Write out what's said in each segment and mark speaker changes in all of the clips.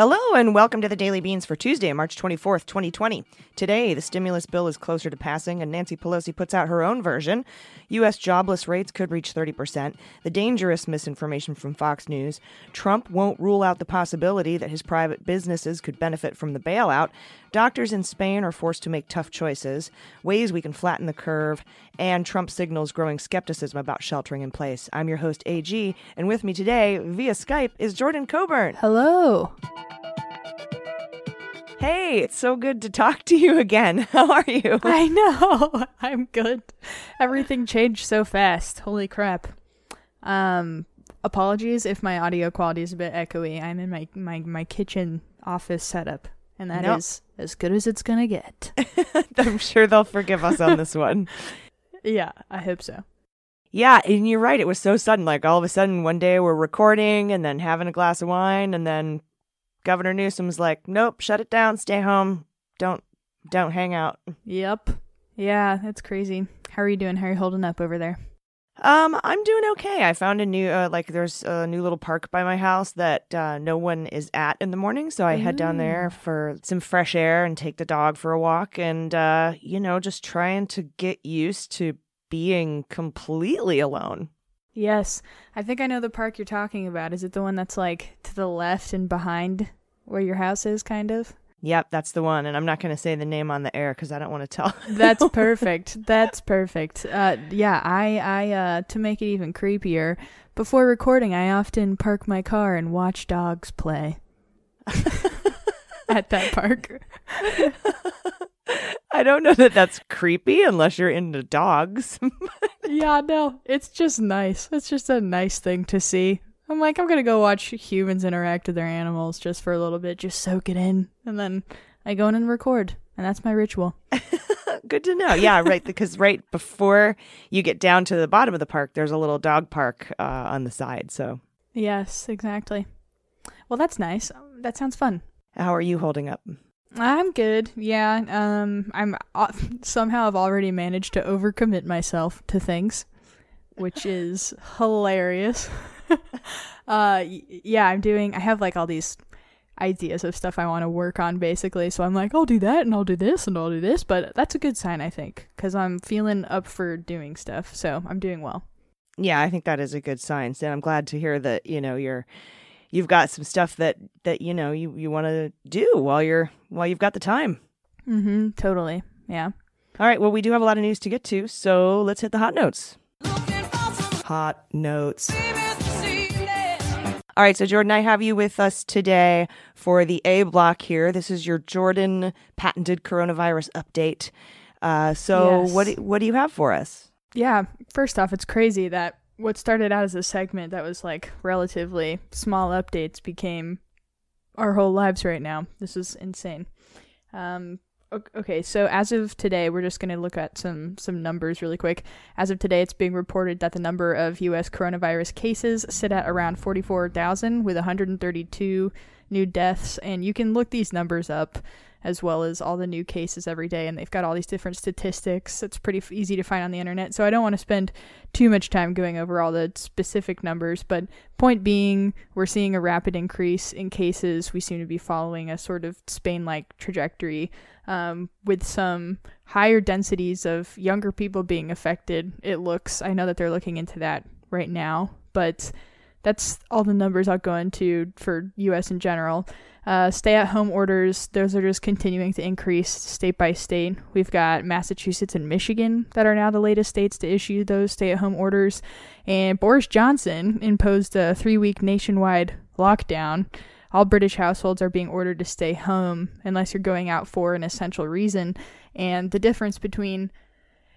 Speaker 1: Hello and welcome to the Daily Beans for Tuesday, March 24th, 2020. Today, the stimulus bill is closer to passing and Nancy Pelosi puts out her own version. U.S. jobless rates could reach 30%. The dangerous misinformation from Fox News. Trump won't rule out the possibility that his private businesses could benefit from the bailout. Doctors in Spain are forced to make tough choices. Ways we can flatten the curve. And Trump signals growing skepticism about sheltering in place. I'm your host, AG, and with me today via Skype is Jordan Coburn.
Speaker 2: Hello.
Speaker 1: Hey, it's so good to talk to you again. How are you?
Speaker 2: I know. I'm good. Everything changed so fast. Holy crap. Um apologies if my audio quality is a bit echoey. I'm in my my, my kitchen office setup and that is
Speaker 1: Nope.
Speaker 2: as good as it's going to get.
Speaker 1: I'm sure they'll forgive us on this one.
Speaker 2: yeah, I hope so.
Speaker 1: Yeah, and you're right. It was so sudden. Like all of a sudden, one day we're recording and then having a glass of wine, and then Governor Newsom's like, "Nope, shut it down. Stay home. Don't, don't hang out."
Speaker 2: Yep. Yeah, that's crazy. How are you doing? How are you holding up over there?
Speaker 1: Um, I'm doing okay. I found a new, uh, like, there's a new little park by my house that uh, no one is at in the morning, so I head down there for some fresh air and take the dog for a walk, and uh, you know, just trying to get used to being completely alone.
Speaker 2: Yes. I think I know the park you're talking about. Is it the one that's like to the left and behind where your house is kind of?
Speaker 1: Yep, that's the one. And I'm not going to say the name on the air because I don't want to tell.
Speaker 2: That's perfect. That's perfect. Uh, yeah, I, I, uh, to make it even creepier, before recording, I often park my car and watch dogs play at that park.
Speaker 1: I don't know that that's creepy unless you're into dogs.
Speaker 2: yeah, no, it's just nice. It's just a nice thing to see. I'm like, I'm gonna go watch humans interact with their animals just for a little bit, just soak it in, and then I go in and record, and that's my ritual.
Speaker 1: Good to know. Yeah, right. Because right before you get down to the bottom of the park, there's a little dog park uh, on the side. So,
Speaker 2: Yes, exactly. Well, that's nice. That sounds fun.
Speaker 1: how are you holding up?
Speaker 2: I'm good. Yeah. Um. I'm uh, somehow I've already managed to overcommit myself to things, which is hilarious. uh. Yeah. I'm doing. I have like all these ideas of stuff I want to work on, basically. So I'm like, I'll do that, and I'll do this, and I'll do this. But that's a good sign, I think, because I'm feeling up for doing stuff. So I'm doing well.
Speaker 1: Yeah, I think that is a good sign. And I'm glad to hear that you know you're you've got some stuff that that you know you you want to do while you're while you've got the time.
Speaker 2: Mm-hmm. Totally. Yeah.
Speaker 1: All right. Well, we do have a lot of news to get to, so let's hit the hot notes. Hot notes. All right, so Jordan, I have you with us today for the A block here. This is your Jordan patented coronavirus update. Uh, so,
Speaker 2: Yes.
Speaker 1: what do, what do you have for us?
Speaker 2: Yeah, first off, it's crazy that what started out as a segment that was like relatively small updates became our whole lives right now. This is insane. Um, okay, so as of today, we're just going to look at some some numbers really quick. As of today, it's being reported that the number of U.S. coronavirus cases sit at around 44,000 with 132 new deaths, and you can look these numbers up as well as all the new cases every day and they've got all these different statistics. It's pretty f- easy to find on the internet so i don't want to spend too much time going over all the specific numbers but point being we're seeing a rapid increase in cases. We seem to be following a sort of spain-like trajectory um, with some higher densities of younger people being affected it looks. I know that they're looking into that right now but that's all the numbers I'll go into for US in general. Uh, stay at home orders, those are just continuing to increase state by state. We've got Massachusetts and Michigan that are now the latest states to issue those stay at home orders. And Boris Johnson imposed a three week nationwide lockdown. All British households are being ordered to stay home unless you're going out for an essential reason. And the difference between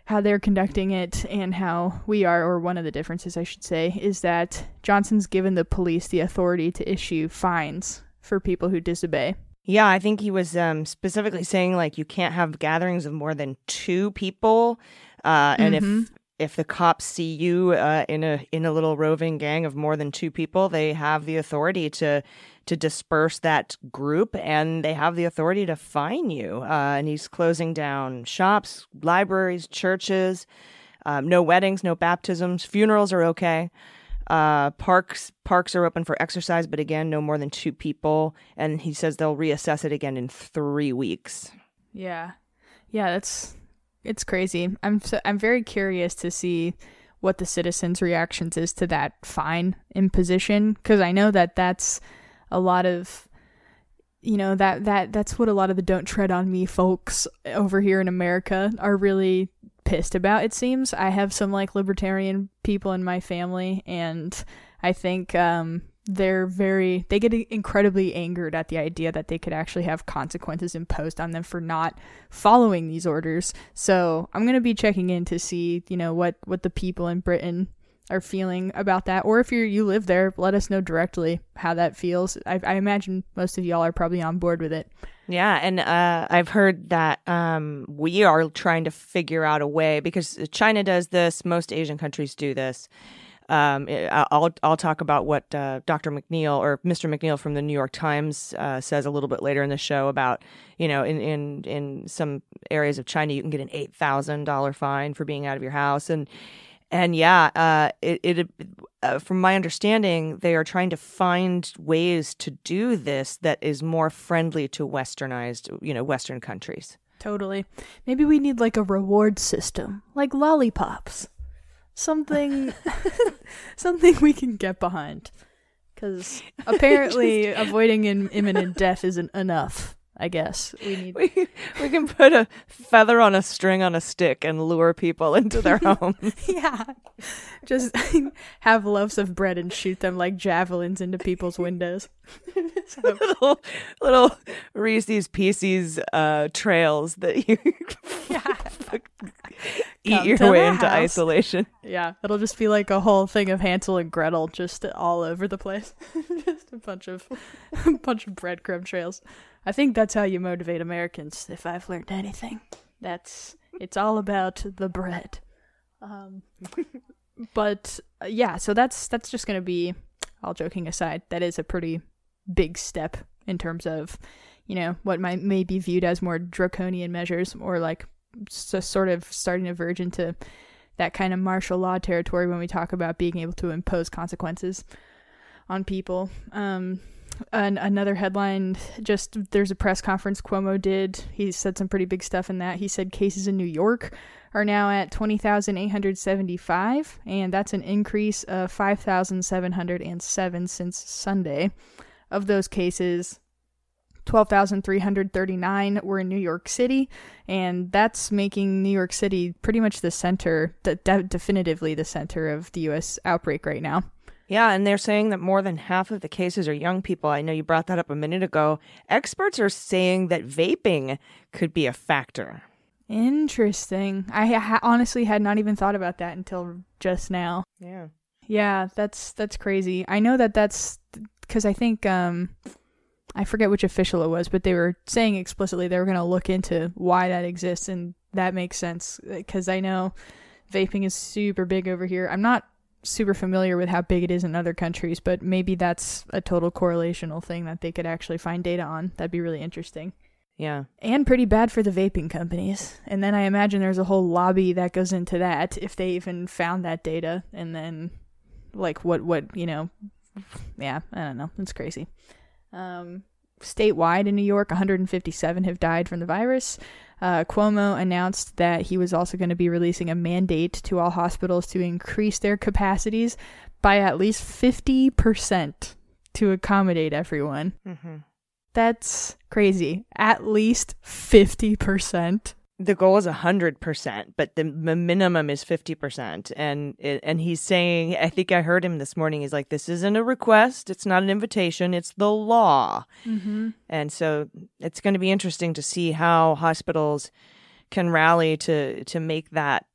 Speaker 2: how they're conducting it and how we are, or one of the differences, I should say, is that Johnson's given the police the authority to issue fines for people who disobey.
Speaker 1: Yeah, I think he was um, specifically saying like you can't have gatherings of more than two people, uh, and
Speaker 2: Mhm.
Speaker 1: if if the cops see you uh, in a in a little roving gang of more than two people, they have the authority to to disperse that group, and they have the authority to fine you. Uh, and he's closing down shops, libraries, churches. Um, no weddings, no baptisms. Funerals are okay. Uh, parks parks are open for exercise, but again, no more than two people. And he says they'll reassess it again in three weeks.
Speaker 2: Yeah, yeah, that's it's crazy. I'm so, I'm very curious to see what the citizens' reactions is to that fine imposition because I know that that's a lot of you know that that that's what a lot of the don't tread on me folks over here in America are really pissed about it seems. I have some like libertarian people in my family and i think um they're very they get incredibly angered at the idea that they could actually have consequences imposed on them for not following these orders. So i'm going to be checking in to see you know what what the people in britain are feeling about that or if you you live there let us know directly how that feels I, I imagine most of y'all are probably on board with it
Speaker 1: Yeah, and uh, I've heard that um, we are trying to figure out a way because China does this, most Asian countries do this. Um, I'll I'll talk about what uh, Dr. McNeil or Mr. McNeil from the New York Times uh, says a little bit later in the show about you know in in in some areas of China you can get an eight thousand dollar fine for being out of your house and and yeah, uh, it, it uh, from my understanding, they are trying to find ways to do this that is more friendly to westernized, you know, Western countries.
Speaker 2: Totally. Maybe we need like a reward system, like lollipops. Something something we can get behind. Cuz apparently avoiding in imminent death isn't enough, I guess. We need
Speaker 1: We we can put a feather on a string on a stick and lure people into their home.
Speaker 2: Yeah. Just have loaves of bread and shoot them like javelins into people's windows. So-
Speaker 1: little little Reese's Pieces uh, trails that you
Speaker 2: yeah.
Speaker 1: eat
Speaker 2: Come
Speaker 1: your way into
Speaker 2: house.
Speaker 1: isolation.
Speaker 2: Yeah, it'll just be like a whole thing of Hansel and Gretel just all over the place. just a bunch of a bunch of breadcrumb trails. I think that's how you motivate Americans if I've learned anything. That's it's all about the bread. Um but uh, yeah, so that's that's just going to be all joking aside, that is a pretty big step in terms of, you know, what might may be viewed as more draconian measures or like so sort of starting to verge into that kind of martial law territory when we talk about being able to impose consequences on people. Um, an, another headline just there's a press conference Cuomo did. He said some pretty big stuff in that. He said cases in New York are now at 20,875, and that's an increase of 5,707 since Sunday. Of those cases, 12,339 were in New York City, and that's making New York City pretty much the center, de- de- definitively the center of the U.S. outbreak right now.
Speaker 1: Yeah, and they're saying that more than half of the cases are young people. I know you brought that up a minute ago. Experts are saying that vaping could be a factor.
Speaker 2: Interesting. I ha- honestly had not even thought about that until just now.
Speaker 1: Yeah.
Speaker 2: Yeah, that's that's crazy. I know that that's because I think um I forget which official it was, but they were saying explicitly they were going to look into why that exists, and that makes sense because I know vaping is super big over here. I'm not super familiar with how big it is in other countries, but maybe that's a total correlational thing that they could actually find data on. That'd be really interesting.
Speaker 1: Yeah.
Speaker 2: And pretty bad for the vaping companies. And then I imagine there's a whole lobby that goes into that if they even found that data and then like what what, you know, yeah, I don't know. It's crazy. Um statewide in New York, 157 have died from the virus. Uh, Cuomo announced that he was also going to be releasing a mandate to all hospitals to increase their capacities by at least 50% to accommodate everyone.
Speaker 1: Mm-hmm.
Speaker 2: That's crazy. At least 50%.
Speaker 1: The goal is hundred percent, but the, minimum is fifty percent. And and he's saying, I think I heard him this morning. He's like, "This isn't a request. It's not an invitation. It's the law."
Speaker 2: Mm-hmm.
Speaker 1: And so it's going to be interesting to see how hospitals can rally to to make that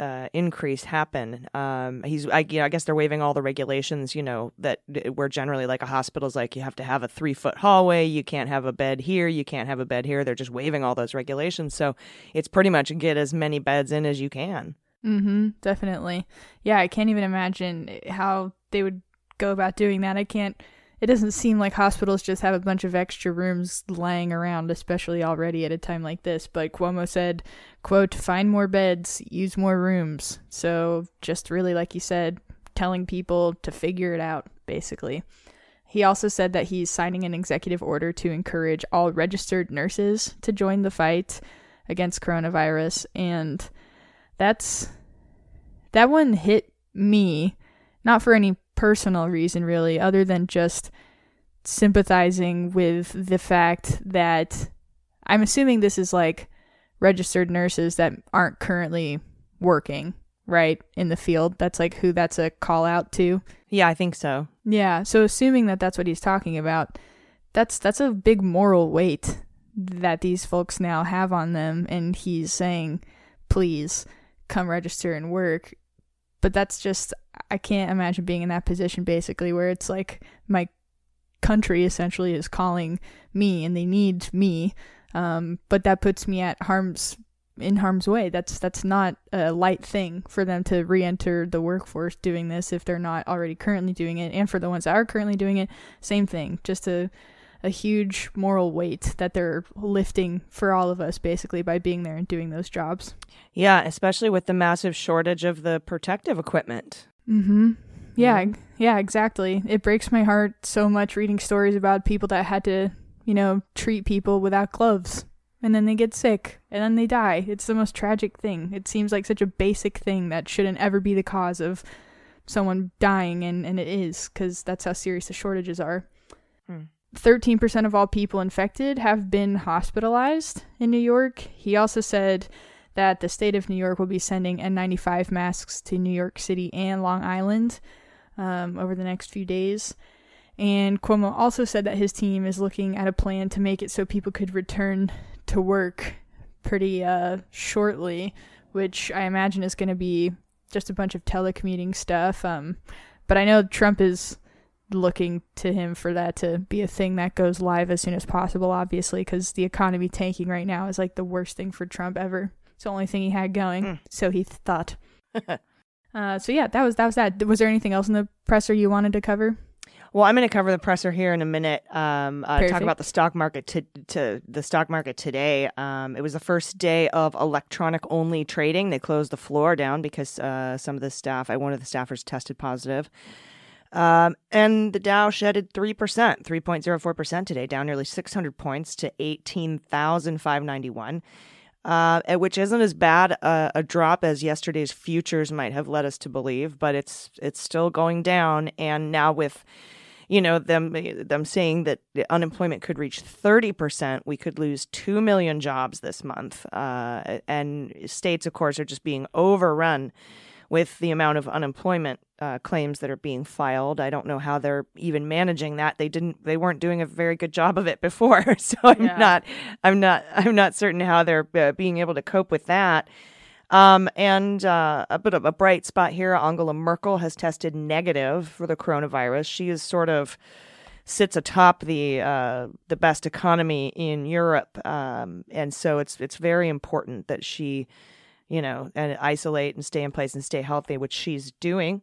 Speaker 1: uh, increase happen. Um, he's, I, you know, I guess they're waiving all the regulations, you know, that were generally like a hospital's like you have to have a three foot hallway, you can't have a bed here, you can't have a bed here. They're just waiving all those regulations. So it's pretty much get as many beds in as you can.
Speaker 2: Mm-hmm. Definitely. Yeah, I can't even imagine how they would go about doing that. I can't. It doesn't seem like hospitals just have a bunch of extra rooms lying around, especially already at a time like this. But Cuomo said, "quote Find more beds, use more rooms." So just really, like you said, telling people to figure it out, basically. He also said that he's signing an executive order to encourage all registered nurses to join the fight against coronavirus, and that's that one hit me, not for any personal reason really, other than just sympathizing with the fact that I'm assuming this is like registered nurses that aren't currently working, right, in the field. That's like who that's a call out to.
Speaker 1: Yeah, I think so.
Speaker 2: Yeah, so assuming that that's what he's talking about, that's that's a big moral weight that these folks now have on them and he's saying, "Please come register and work." But that's just I can't imagine being in that position basically where it's like my country essentially is calling me and they need me. Um, but that puts me at harm's in harm's way. That's that's not a light thing for them to re-enter the workforce doing this if they're not already currently doing it. And for the ones that are currently doing it, same thing. Just a a huge moral weight that they're lifting for all of us basically by being there and doing those jobs.
Speaker 1: Yeah, especially with the massive shortage of the protective equipment.
Speaker 2: Mm-hmm. Yeah, yeah, exactly. It breaks my heart so much reading stories about people that had to, you know, treat people without gloves. And then they get sick and then they die. It's the most tragic thing. It seems like such a basic thing that shouldn't ever be the cause of someone dying, and, and it is, because that's how serious the shortages are.
Speaker 1: Hmm.
Speaker 2: 13% of all people infected have been hospitalized in New York. He also said that the state of New York will be sending N95 masks to New York City and Long Island um, over the next few days. And Cuomo also said that his team is looking at a plan to make it so people could return to work pretty uh, shortly, which I imagine is going to be just a bunch of telecommuting stuff. Um, but I know Trump is looking to him for that to be a thing that goes live as soon as possible, obviously, because the economy tanking right now is like the worst thing for Trump ever. It's the only thing he had going,
Speaker 1: Mm.
Speaker 2: so he thought. uh, so yeah, that was that was that. Was there anything else in the presser you wanted to cover?
Speaker 1: Well, I'm going to cover the presser here in a minute. Um, uh, talk about the stock market to, to the stock market today. Um, it was the first day of electronic only trading. They closed the floor down because uh, some of the staff, uh, one of the staffers, tested positive. Um, and the Dow shedded three percent, three point zero four percent today, down nearly six hundred points to eighteen thousand five ninety one. Uh, which isn't as bad a, a drop as yesterday's futures might have led us to believe, but it's it's still going down. And now with you know them them saying that unemployment could reach 30% we could lose 2 million jobs this month uh, and states of course are just being overrun with the amount of unemployment uh, claims that are being filed i don't know how they're even managing that they didn't they weren't doing a very good job of it before so i'm
Speaker 2: Yeah.
Speaker 1: not i'm not i'm not certain how they're uh, being able to cope with that um, and uh, a bit of a bright spot here Angela Merkel has tested negative for the coronavirus. She is sort of sits atop the uh, the best economy in Europe, um, and so it's it's very important that she, you know, and isolate and stay in place and stay healthy, which she's doing.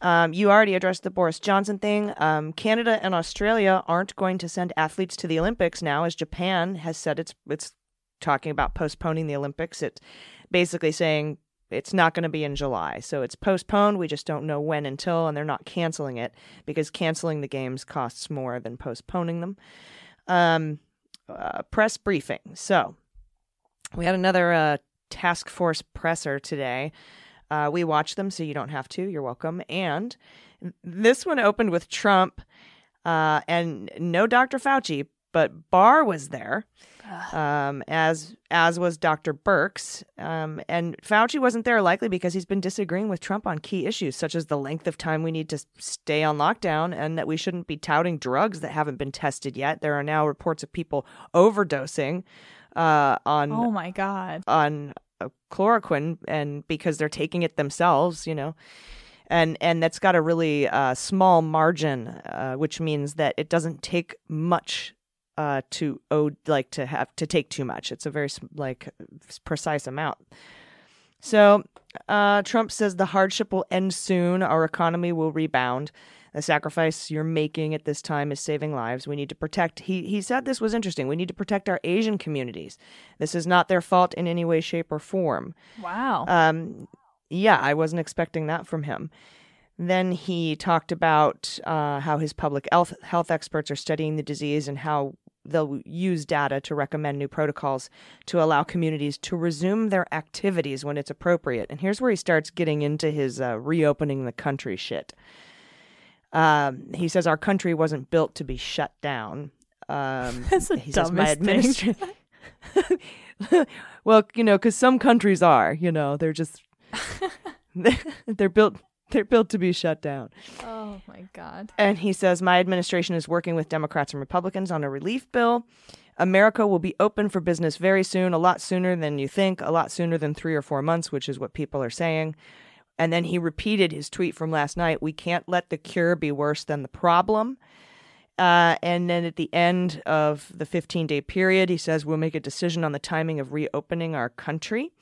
Speaker 1: Um, you already addressed the Boris Johnson thing. Um, Canada and Australia aren't going to send athletes to the Olympics now, as Japan has said it's it's talking about postponing the Olympics. It's basically saying it's not going to be in July. So it's postponed. We just don't know when until, and they're not canceling it because canceling the games costs more than postponing them. Um, uh, press briefing. So we had another uh, task force presser today. Uh, we watched them, so you don't have to. You're welcome. And this one opened with Trump uh, and no Dr. Fauci, but Barr was there um, as as was Dr. Birx. Um, and Fauci wasn't there likely because he's been disagreeing with Trump on key issues such as the length of time we need to stay on lockdown and that we shouldn't be touting drugs that haven't been tested yet. There are now reports of people overdosing uh, on
Speaker 2: Oh my god.
Speaker 1: on chloroquine, and because they're taking it themselves, you know, and and that's got a really uh, small margin, uh, which means that it doesn't take much uh, to oh like to have to take too much. It's a very like precise amount. So uh, Trump says the hardship will end soon. Our economy will rebound. The sacrifice you're making at this time is saving lives. We need to protect. He he said this was interesting. We need to protect our Asian communities. This is not their fault in any way, shape, or form.
Speaker 2: Wow.
Speaker 1: Um, yeah, I wasn't expecting that from him. Then he talked about uh, how his public health, health experts are studying the disease and how they'll use data to recommend new protocols to allow communities to resume their activities when it's appropriate. And here's where he starts getting into his uh, reopening the country shit. Um, he says our country wasn't built to be shut down. Um,
Speaker 2: That's the
Speaker 1: he says my
Speaker 2: dumbest
Speaker 1: administration. well, you know, because some countries are, you know, they're just they're built they're built to be shut down.
Speaker 2: oh my god.
Speaker 1: And he says my administration is working with Democrats and Republicans on a relief bill. America will be open for business very soon, a lot sooner than you think, a lot sooner than three or four months, which is what people are saying. And then he repeated his tweet from last night We can't let the cure be worse than the problem. Uh, and then at the end of the 15 day period, he says we'll make a decision on the timing of reopening our country.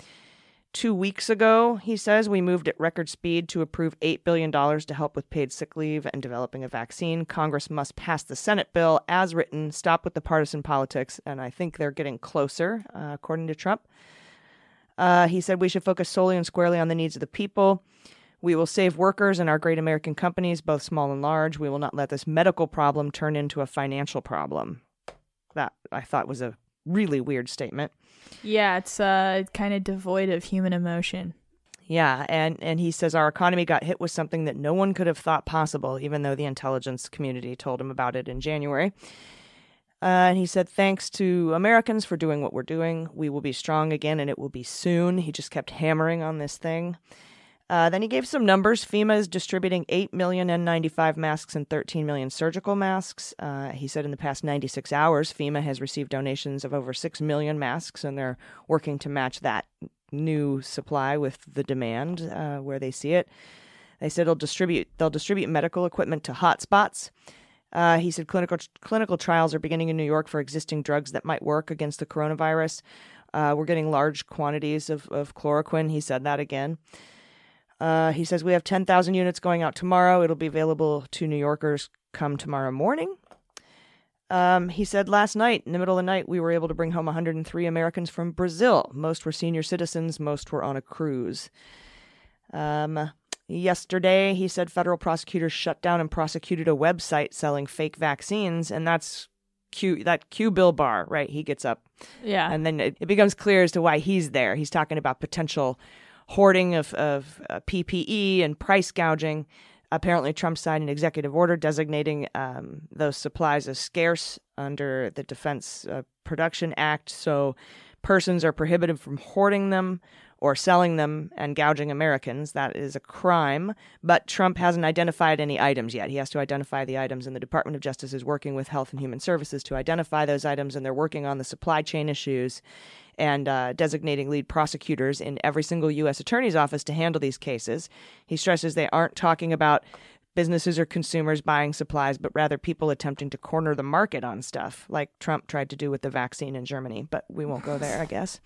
Speaker 1: Two weeks ago, he says, we moved at record speed to approve $8 billion to help with paid sick leave and developing a vaccine. Congress must pass the Senate bill as written, stop with the partisan politics, and I think they're getting closer, uh, according to Trump. Uh, he said we should focus solely and squarely on the needs of the people. We will save workers and our great American companies, both small and large. We will not let this medical problem turn into a financial problem. That I thought was a really weird statement.
Speaker 2: Yeah, it's uh kind of devoid of human emotion.
Speaker 1: Yeah, and and he says our economy got hit with something that no one could have thought possible, even though the intelligence community told him about it in January. Uh, and he said, thanks to Americans for doing what we're doing. We will be strong again, and it will be soon. He just kept hammering on this thing. Uh, then he gave some numbers. FEMA is distributing 8 million N95 masks and 13 million surgical masks. Uh, he said in the past 96 hours, FEMA has received donations of over 6 million masks, and they're working to match that new supply with the demand uh, where they see it. They said they'll distribute they'll distribute medical equipment to hotspots. Uh, he said clinical clinical trials are beginning in New York for existing drugs that might work against the coronavirus. Uh, we're getting large quantities of, of chloroquine. He said that again. Uh, he says we have 10,000 units going out tomorrow. It'll be available to New Yorkers come tomorrow morning. Um, he said last night, in the middle of the night, we were able to bring home 103 Americans from Brazil. Most were senior citizens, most were on a cruise. Um, yesterday, he said federal prosecutors shut down and prosecuted a website selling fake vaccines, and that's Q that Q Bill Barr, right? He gets up
Speaker 2: Yeah.
Speaker 1: and then it, it becomes clear as to why he's there. He's talking about potential hoarding of, of uh, PPE and price gouging. Apparently, Trump signed an executive order designating um, those supplies as scarce under the Defense uh, Production Act. So, persons are prohibited from hoarding them or selling them and gouging Americans. That is a crime. But Trump hasn't identified any items yet. He has to identify the items, and the Department of Justice is working with Health and Human Services to identify those items, and they're working on the supply chain issues and uh, designating lead prosecutors in every single U.S. attorney's office to handle these cases. He stresses they aren't talking about businesses or consumers buying supplies, but rather people attempting to corner the market on stuff, like Trump tried to do with the vaccine in Germany. But we won't go there, I guess.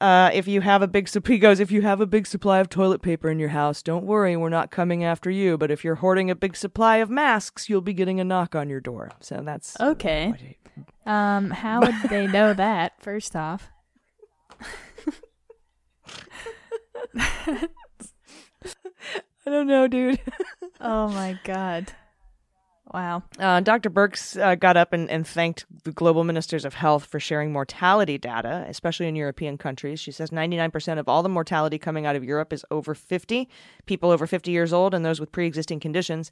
Speaker 1: Uh, if you have a big he goes, if you have a big supply of toilet paper in your house, don't worry, we're not coming after you. But if you're hoarding a big supply of masks, you'll be getting a knock on your door. So that's
Speaker 2: Okay. Um, how would they know that? First off,
Speaker 1: I don't know, dude.
Speaker 2: oh my god, wow.
Speaker 1: Uh, Dr. Birx uh, got up and, and thanked the global ministers of health for sharing mortality data, especially in European countries. She says 99% of all the mortality coming out of Europe is over 50, people over 50 years old, and those with pre existing conditions.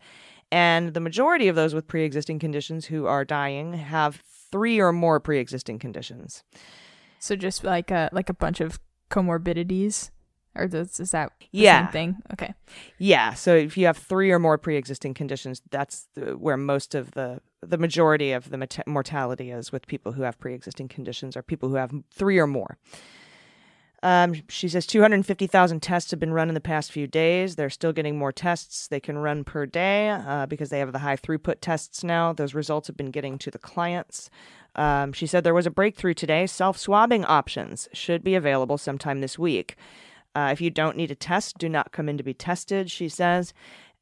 Speaker 1: And the majority of those with pre existing conditions who are dying have three or more pre existing conditions.
Speaker 2: So just like a like a bunch of comorbidities, or does, is that the
Speaker 1: Yeah.
Speaker 2: same thing? Okay.
Speaker 1: Yeah, so if you have three or more pre-existing conditions, that's the, where most of the the majority of the mort- mortality is with people who have pre-existing conditions or people who have three or more. Um, she says 250,000 tests have been run in the past few days. They're still getting more tests they can run per day uh, because they have the high throughput tests now. Those results have been getting to the clients. Um, she said there was a breakthrough today. Self swabbing options should be available sometime this week. Uh, if you don't need a test, do not come in to be tested, she says.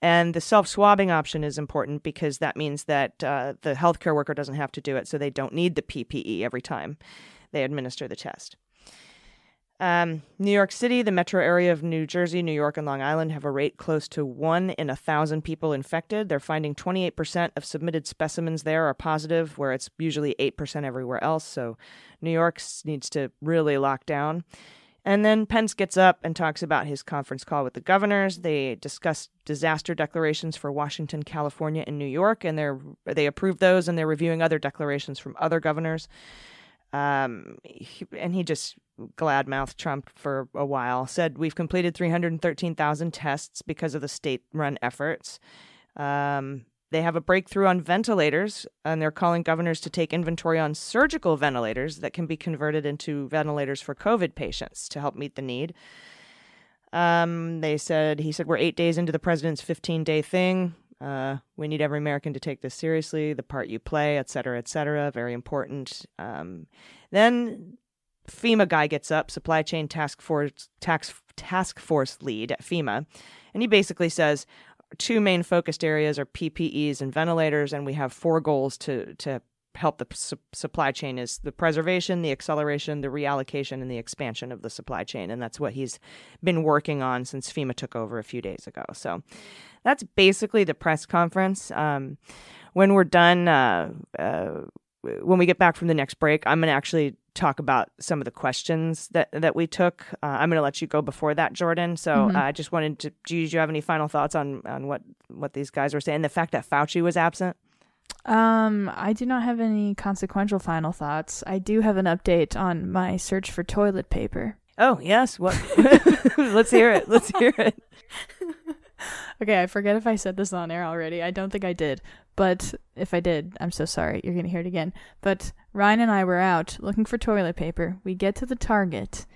Speaker 1: And the self swabbing option is important because that means that uh, the healthcare worker doesn't have to do it, so they don't need the PPE every time they administer the test. Um, New York City, the metro area of New Jersey, New York, and Long Island have a rate close to one in a thousand people infected. They're finding 28% of submitted specimens there are positive, where it's usually 8% everywhere else. So New York needs to really lock down. And then Pence gets up and talks about his conference call with the governors. They discuss disaster declarations for Washington, California, and New York, and they're they approved those, and they're reviewing other declarations from other governors. Um, he, and he just glad mouthed Trump for a while. Said we've completed 313,000 tests because of the state-run efforts. Um, they have a breakthrough on ventilators, and they're calling governors to take inventory on surgical ventilators that can be converted into ventilators for COVID patients to help meet the need. Um, they said, he said, we're eight days into the president's 15 day thing. Uh, we need every American to take this seriously, the part you play, et cetera, et cetera. Very important. Um, then FEMA guy gets up, supply chain task force task, task force lead at FEMA, and he basically says two main focused areas are PPEs and ventilators, and we have four goals to to help the su- supply chain is the preservation, the acceleration, the reallocation, and the expansion of the supply chain, and that's what he's been working on since FEMA took over a few days ago. So that's basically the press conference. Um, when we're done, uh, uh, when we get back from the next break, I'm going to actually talk about some of the questions that that we took. Uh, I'm going to let you go before that, Jordan. So
Speaker 2: Mhm.
Speaker 1: uh, I just wanted to. Do you, do you have any final thoughts on on what what these guys were saying? The fact that Fauci was absent.
Speaker 2: Um, I do not have any consequential final thoughts. I do have an update on my search for toilet paper.
Speaker 1: Oh yes, what? let's hear it. Let's hear it.
Speaker 2: Okay, I forget if I said this on air already. I don't think I did. But if I did, I'm so sorry. You're going to hear it again. But Ryan and I were out looking for toilet paper. We get to the Target.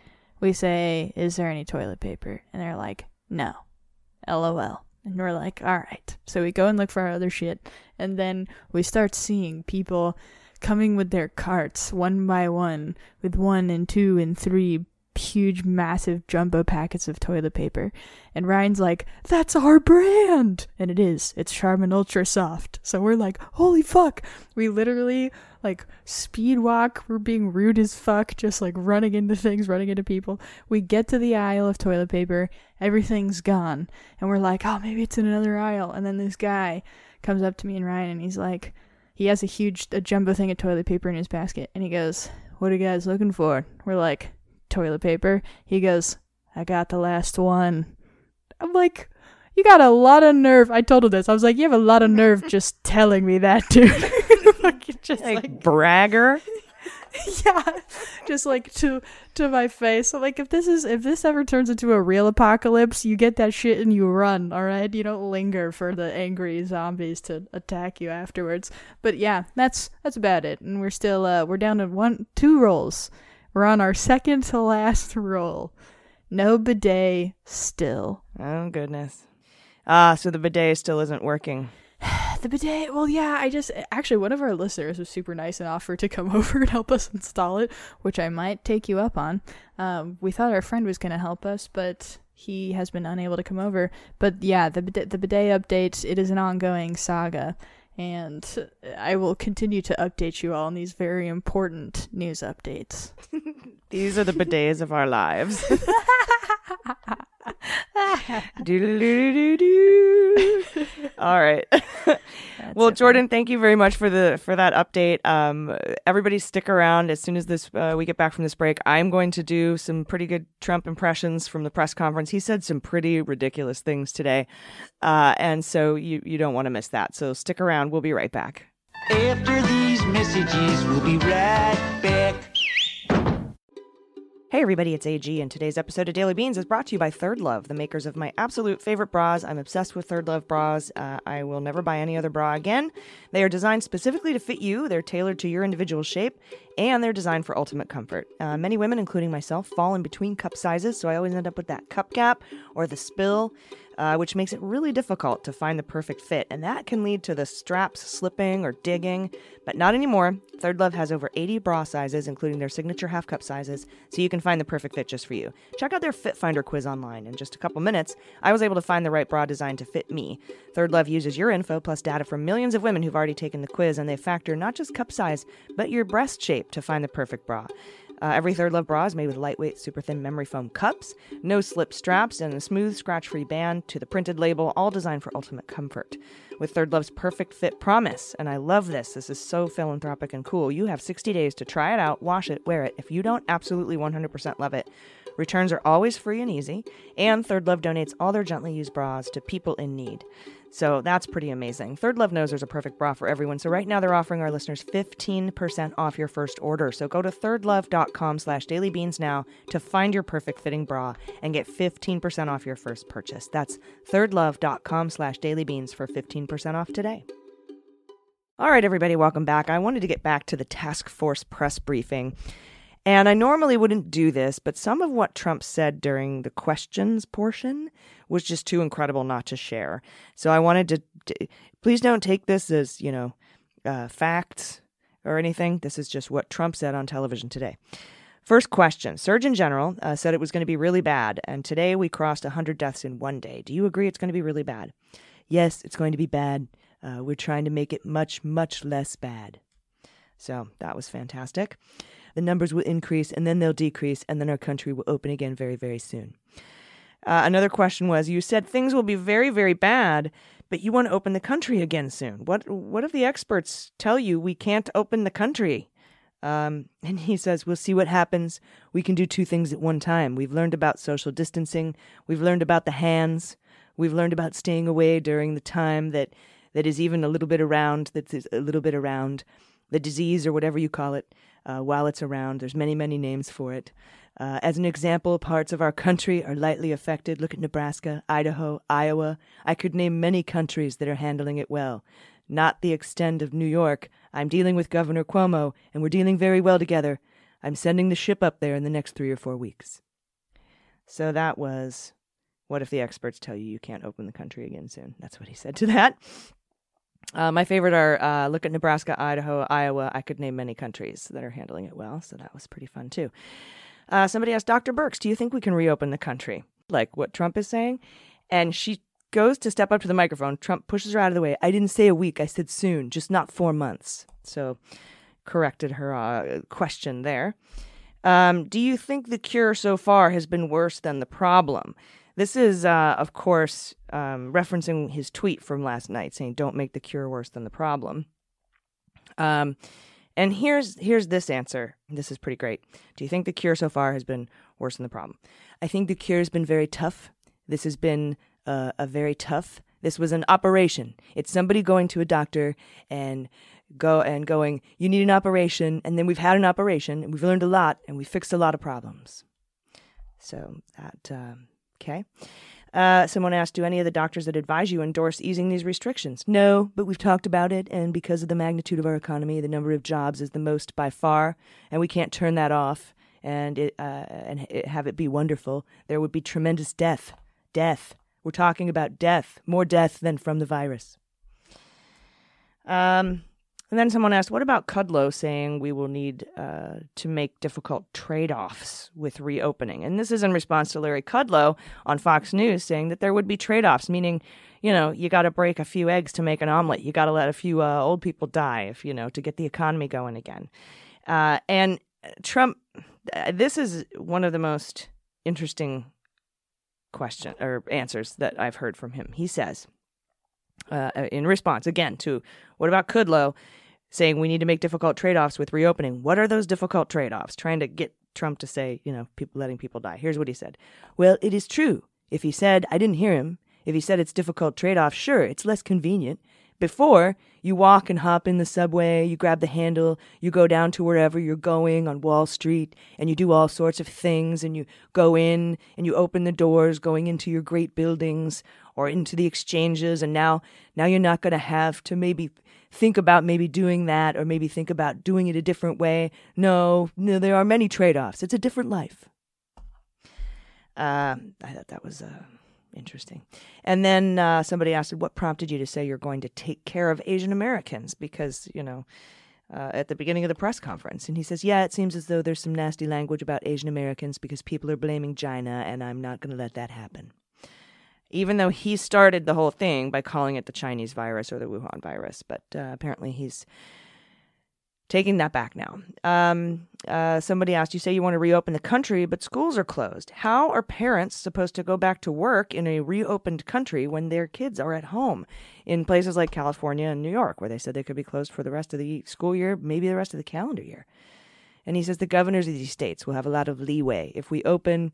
Speaker 2: We say, Is there any toilet paper? And they're like, No. LOL. And we're like, All right. So we go and look for our other shit. And then we start seeing people coming with their carts one by one with one and two and three huge, massive jumbo packets of toilet paper. And Ryan's like, that's our brand. And it is. It's Charmin Ultra Soft. So we're like, holy fuck. We literally like speed walk. We're being rude as fuck, just like running into things, running into people. We get to the aisle of toilet paper. Everything's gone. And we're like, oh, maybe it's in another aisle. And then this guy comes up to me and Ryan and he's like, he has a huge, a jumbo thing of toilet paper in his basket. And he goes, what are you guys looking for? We're like, toilet paper. He goes, I got the last one. I'm like, you got a lot of nerve. I told him this. I was like, you have a lot of nerve just telling me that, dude. Fucking just
Speaker 1: Like,
Speaker 2: like,
Speaker 1: bragger.
Speaker 2: yeah, just like to to my face. So like, if this is if this ever turns into a real apocalypse, you get that shit and you run. All right, you don't linger for the angry zombies to attack you afterwards. But yeah, that's that's about it. And we're still uh we're down to one two rolls. We're on our second to last roll. No bidet still.
Speaker 1: Oh goodness. Ah, so the bidet still isn't working.
Speaker 2: The bidet, well, yeah, I just actually one of our listeners was super nice and offered to come over and help us install it, which I might take you up on. Um, we thought our friend was going to help us, but he has been unable to come over. But yeah, the bidet, the bidet update, it is an ongoing saga, and I will continue to update you all on these very important news updates.
Speaker 1: These are the bidets of our lives. All right.
Speaker 2: That's
Speaker 1: well. Jordan, thank you very much for the for that update. Um, everybody, stick around. As soon as this uh, we get back from this break, I'm going to do some pretty good Trump impressions from the press conference. He said some pretty ridiculous things today, uh, and so you you don't want to miss that. So stick around. We'll be right back.
Speaker 3: After these messages, we'll be right back.
Speaker 1: Hey everybody, it's AG, and today's episode of Daily Beans is brought to you by Third Love, the makers of my absolute favorite bras. I'm obsessed with Third Love bras. Uh, I will never buy any other bra again. They are designed specifically to fit you, they're tailored to your individual shape, and they're designed for ultimate comfort. Uh, many women, including myself, fall in between cup sizes, so I always end up with that cup gap or the spill, uh, which makes it really difficult to find the perfect fit, and that can lead to the straps slipping or digging. But not anymore. Third Love has over 80 bra sizes, including their signature half cup sizes, so you can find the perfect fit just for you. Check out their Fit Finder quiz online. In just a couple minutes, I was able to find the right bra design to fit me. Third Love uses your info plus data from millions of women who've already taken the quiz, and they factor not just cup size, but your breast shape to find the perfect bra. Uh, every Third Love bra is made with lightweight, super thin memory foam cups, no slip straps, and a smooth, scratch free band to the printed label, all designed for ultimate comfort. With Third Love's perfect fit promise, and I love this, this is so philanthropic and cool. You have 60 days to try it out, wash it, wear it. If you don't absolutely 100% love it, returns are always free and easy, and Third Love donates all their gently used bras to people in need. So that's pretty amazing. Third Love knows there's a perfect bra for everyone. So right now they're offering our listeners 15% off your first order. So go to thirdlove.com slash dailybeans now to find your perfect fitting bra and get 15% off your first purchase. That's thirdlove.com slash dailybeans for 15% off today. All right, everybody, welcome back. I wanted to get back to the task force press briefing. And I normally wouldn't do this, but some of what Trump said during the questions portion was just too incredible not to share. So I wanted to, to please don't take this as, you know, uh, facts or anything. This is just what Trump said on television today. First question Surgeon General uh, said it was going to be really bad, and today we crossed 100 deaths in one day. Do you agree it's going to be really bad? Yes, it's going to be bad. Uh, we're trying to make it much, much less bad. So that was fantastic. The numbers will increase and then they'll decrease, and then our country will open again very, very soon. Uh, another question was You said things will be very, very bad, but you want to open the country again soon. What, what if the experts tell you we can't open the country? Um, and he says, We'll see what happens. We can do two things at one time. We've learned about social distancing, we've learned about the hands, we've learned about staying away during the time that, that is even a little bit around, that is a little bit around the disease or whatever you call it uh, while it's around. There's many, many names for it. Uh, as an example, parts of our country are lightly affected. Look at Nebraska, Idaho, Iowa. I could name many countries that are handling it well. Not the extent of New York. I'm dealing with Governor Cuomo, and we're dealing very well together. I'm sending the ship up there in the next three or four weeks. So that was what if the experts tell you you can't open the country again soon? That's what he said to that. Uh, my favorite are uh, look at Nebraska, Idaho, Iowa. I could name many countries that are handling it well, so that was pretty fun too. Uh, somebody asked Dr. Birx, "Do you think we can reopen the country like what Trump is saying?" And she goes to step up to the microphone. Trump pushes her out of the way. I didn't say a week. I said soon, just not four months. So corrected her uh, question there. Um, do you think the cure so far has been worse than the problem? This is, uh, of course, um, referencing his tweet from last night saying, "Don't make the cure worse than the problem." Um, and here's here's this answer. This is pretty great. Do you think the cure so far has been worse than the problem? I think the cure has been very tough. This has been uh, a very tough. This was an operation. It's somebody going to a doctor and go and going. You need an operation, and then we've had an operation, and we've learned a lot, and we fixed a lot of problems. So that um, okay. Uh, someone asked, Do any of the doctors that advise you endorse easing these restrictions? No, but we've talked about it, and because of the magnitude of our economy, the number of jobs is the most by far, and we can't turn that off and it, uh, and it, have it be wonderful. There would be tremendous death. Death. We're talking about death, more death than from the virus. Um, and then someone asked, what about Kudlow saying we will need uh, to make difficult trade offs with reopening? And this is in response to Larry Kudlow on Fox News saying that there would be trade offs, meaning, you know, you got to break a few eggs to make an omelet. You got to let a few uh, old people die, if, you know, to get the economy going again. Uh, and Trump, uh, this is one of the most interesting question or answers that I've heard from him. He says, uh, in response again to what about Kudlow saying we need to make difficult trade offs with reopening. What are those difficult trade offs? Trying to get Trump to say, you know, people letting people die. Here's what he said. Well, it is true. If he said, I didn't hear him, if he said it's difficult trade off, sure, it's less convenient, Before, you walk and hop in the subway, you grab the handle, you go down to wherever you're going on Wall Street, and you do all sorts of things, and you go in and you open the doors going into your great buildings or into the exchanges, and now now you're not going to have to maybe think about maybe doing that or maybe think about doing it a different way. No, no, there are many trade-offs. It's a different life. Uh, I thought that was uh, interesting. And then uh, somebody asked, "What prompted you to say you're going to take care of Asian Americans?" Because you know, uh, at the beginning of the press conference, and he says, "Yeah, it seems as though there's some nasty language about Asian Americans because people are blaming China, and I'm not going to let that happen." Even though he started the whole thing by calling it the Chinese virus or the Wuhan virus, but uh, apparently he's taking that back now. Um, uh, somebody asked, You say you want to reopen the country, but schools are closed. How are parents supposed to go back to work in a reopened country when their kids are at home in places like California and New York, where they said they could be closed for the rest of the school year, maybe the rest of the calendar year? And he says the governors of these states will have a lot of leeway. If we open,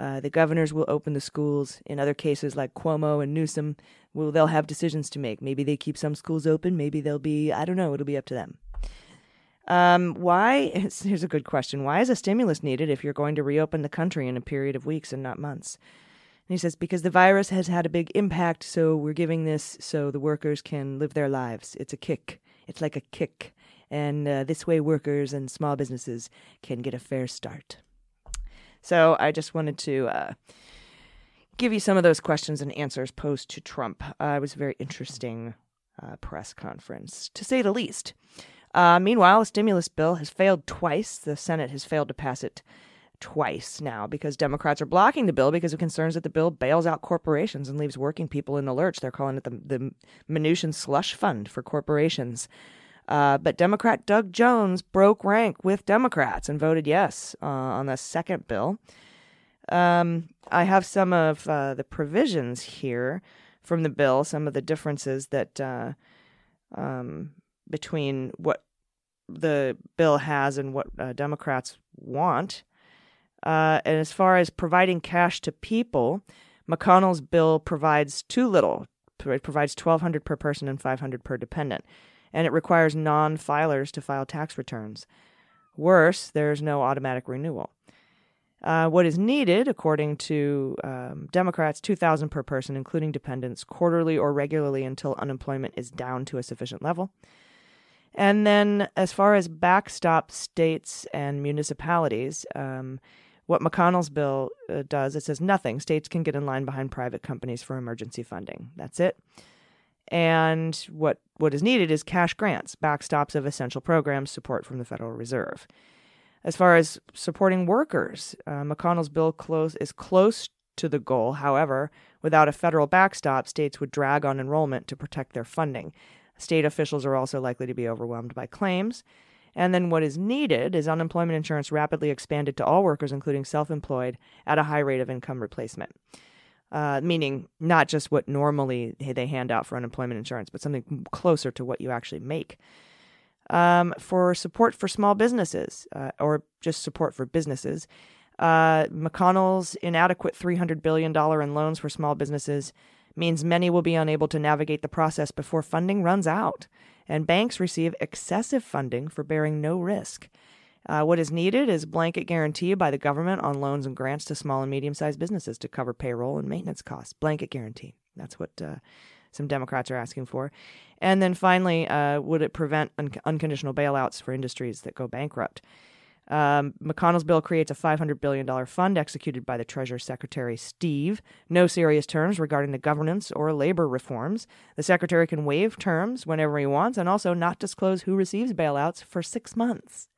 Speaker 1: uh, the governors will open the schools. In other cases, like Cuomo and Newsom, well, they'll have decisions to make. Maybe they keep some schools open. Maybe they'll be, I don't know, it'll be up to them. Um, why? Here's a good question. Why is a stimulus needed if you're going to reopen the country in a period of weeks and not months? And he says, because the virus has had a big impact, so we're giving this so the workers can live their lives. It's a kick. It's like a kick. And uh, this way, workers and small businesses can get a fair start. So I just wanted to uh, give you some of those questions and answers posed to Trump. Uh, it was a very interesting uh, press conference, to say the least. Uh, meanwhile, the stimulus bill has failed twice. The Senate has failed to pass it twice now because Democrats are blocking the bill because of concerns that the bill bails out corporations and leaves working people in the lurch. They're calling it the, the Mnuchin slush fund for corporations. Uh, but Democrat Doug Jones broke rank with Democrats and voted yes uh, on the second bill. Um, I have some of uh, the provisions here from the bill, some of the differences that uh, um, between what the bill has and what uh, Democrats want. Uh, and as far as providing cash to people, McConnell's bill provides too little. It provides 1200 per person and 500 per dependent, and it requires non-filers to file tax returns. Worse, there's no automatic renewal. Uh, what is needed, according to um, Democrats, 2000 per person, including dependents, quarterly or regularly until unemployment is down to a sufficient level. And then, as far as backstop states and municipalities, um, what McConnell's bill uh, does, it says nothing. States can get in line behind private companies for emergency funding. That's it. And what what is needed is cash grants, backstops of essential programs, support from the Federal Reserve. As far as supporting workers, uh, McConnell's bill close is close to the goal. However, without a federal backstop, states would drag on enrollment to protect their funding. State officials are also likely to be overwhelmed by claims. And then what is needed is unemployment insurance rapidly expanded to all workers, including self employed, at a high rate of income replacement. Uh, meaning not just what normally they hand out for unemployment insurance, but something closer to what you actually make. Um, for support for small businesses, uh, or just support for businesses, uh, McConnell's inadequate $300 billion in loans for small businesses means many will be unable to navigate the process before funding runs out, and banks receive excessive funding for bearing no risk. Uh, what is needed is blanket guarantee by the government on loans and grants to small and medium sized businesses to cover payroll and maintenance costs. Blanket guarantee. That's what uh, some Democrats are asking for. And then finally, uh, would it prevent un- unconditional bailouts for industries that go bankrupt? Um, McConnell's bill creates a $500 billion fund executed by the Treasury Secretary Steve. No serious terms regarding the governance or labor reforms. The Secretary can waive terms whenever he wants and also not disclose who receives bailouts for six months.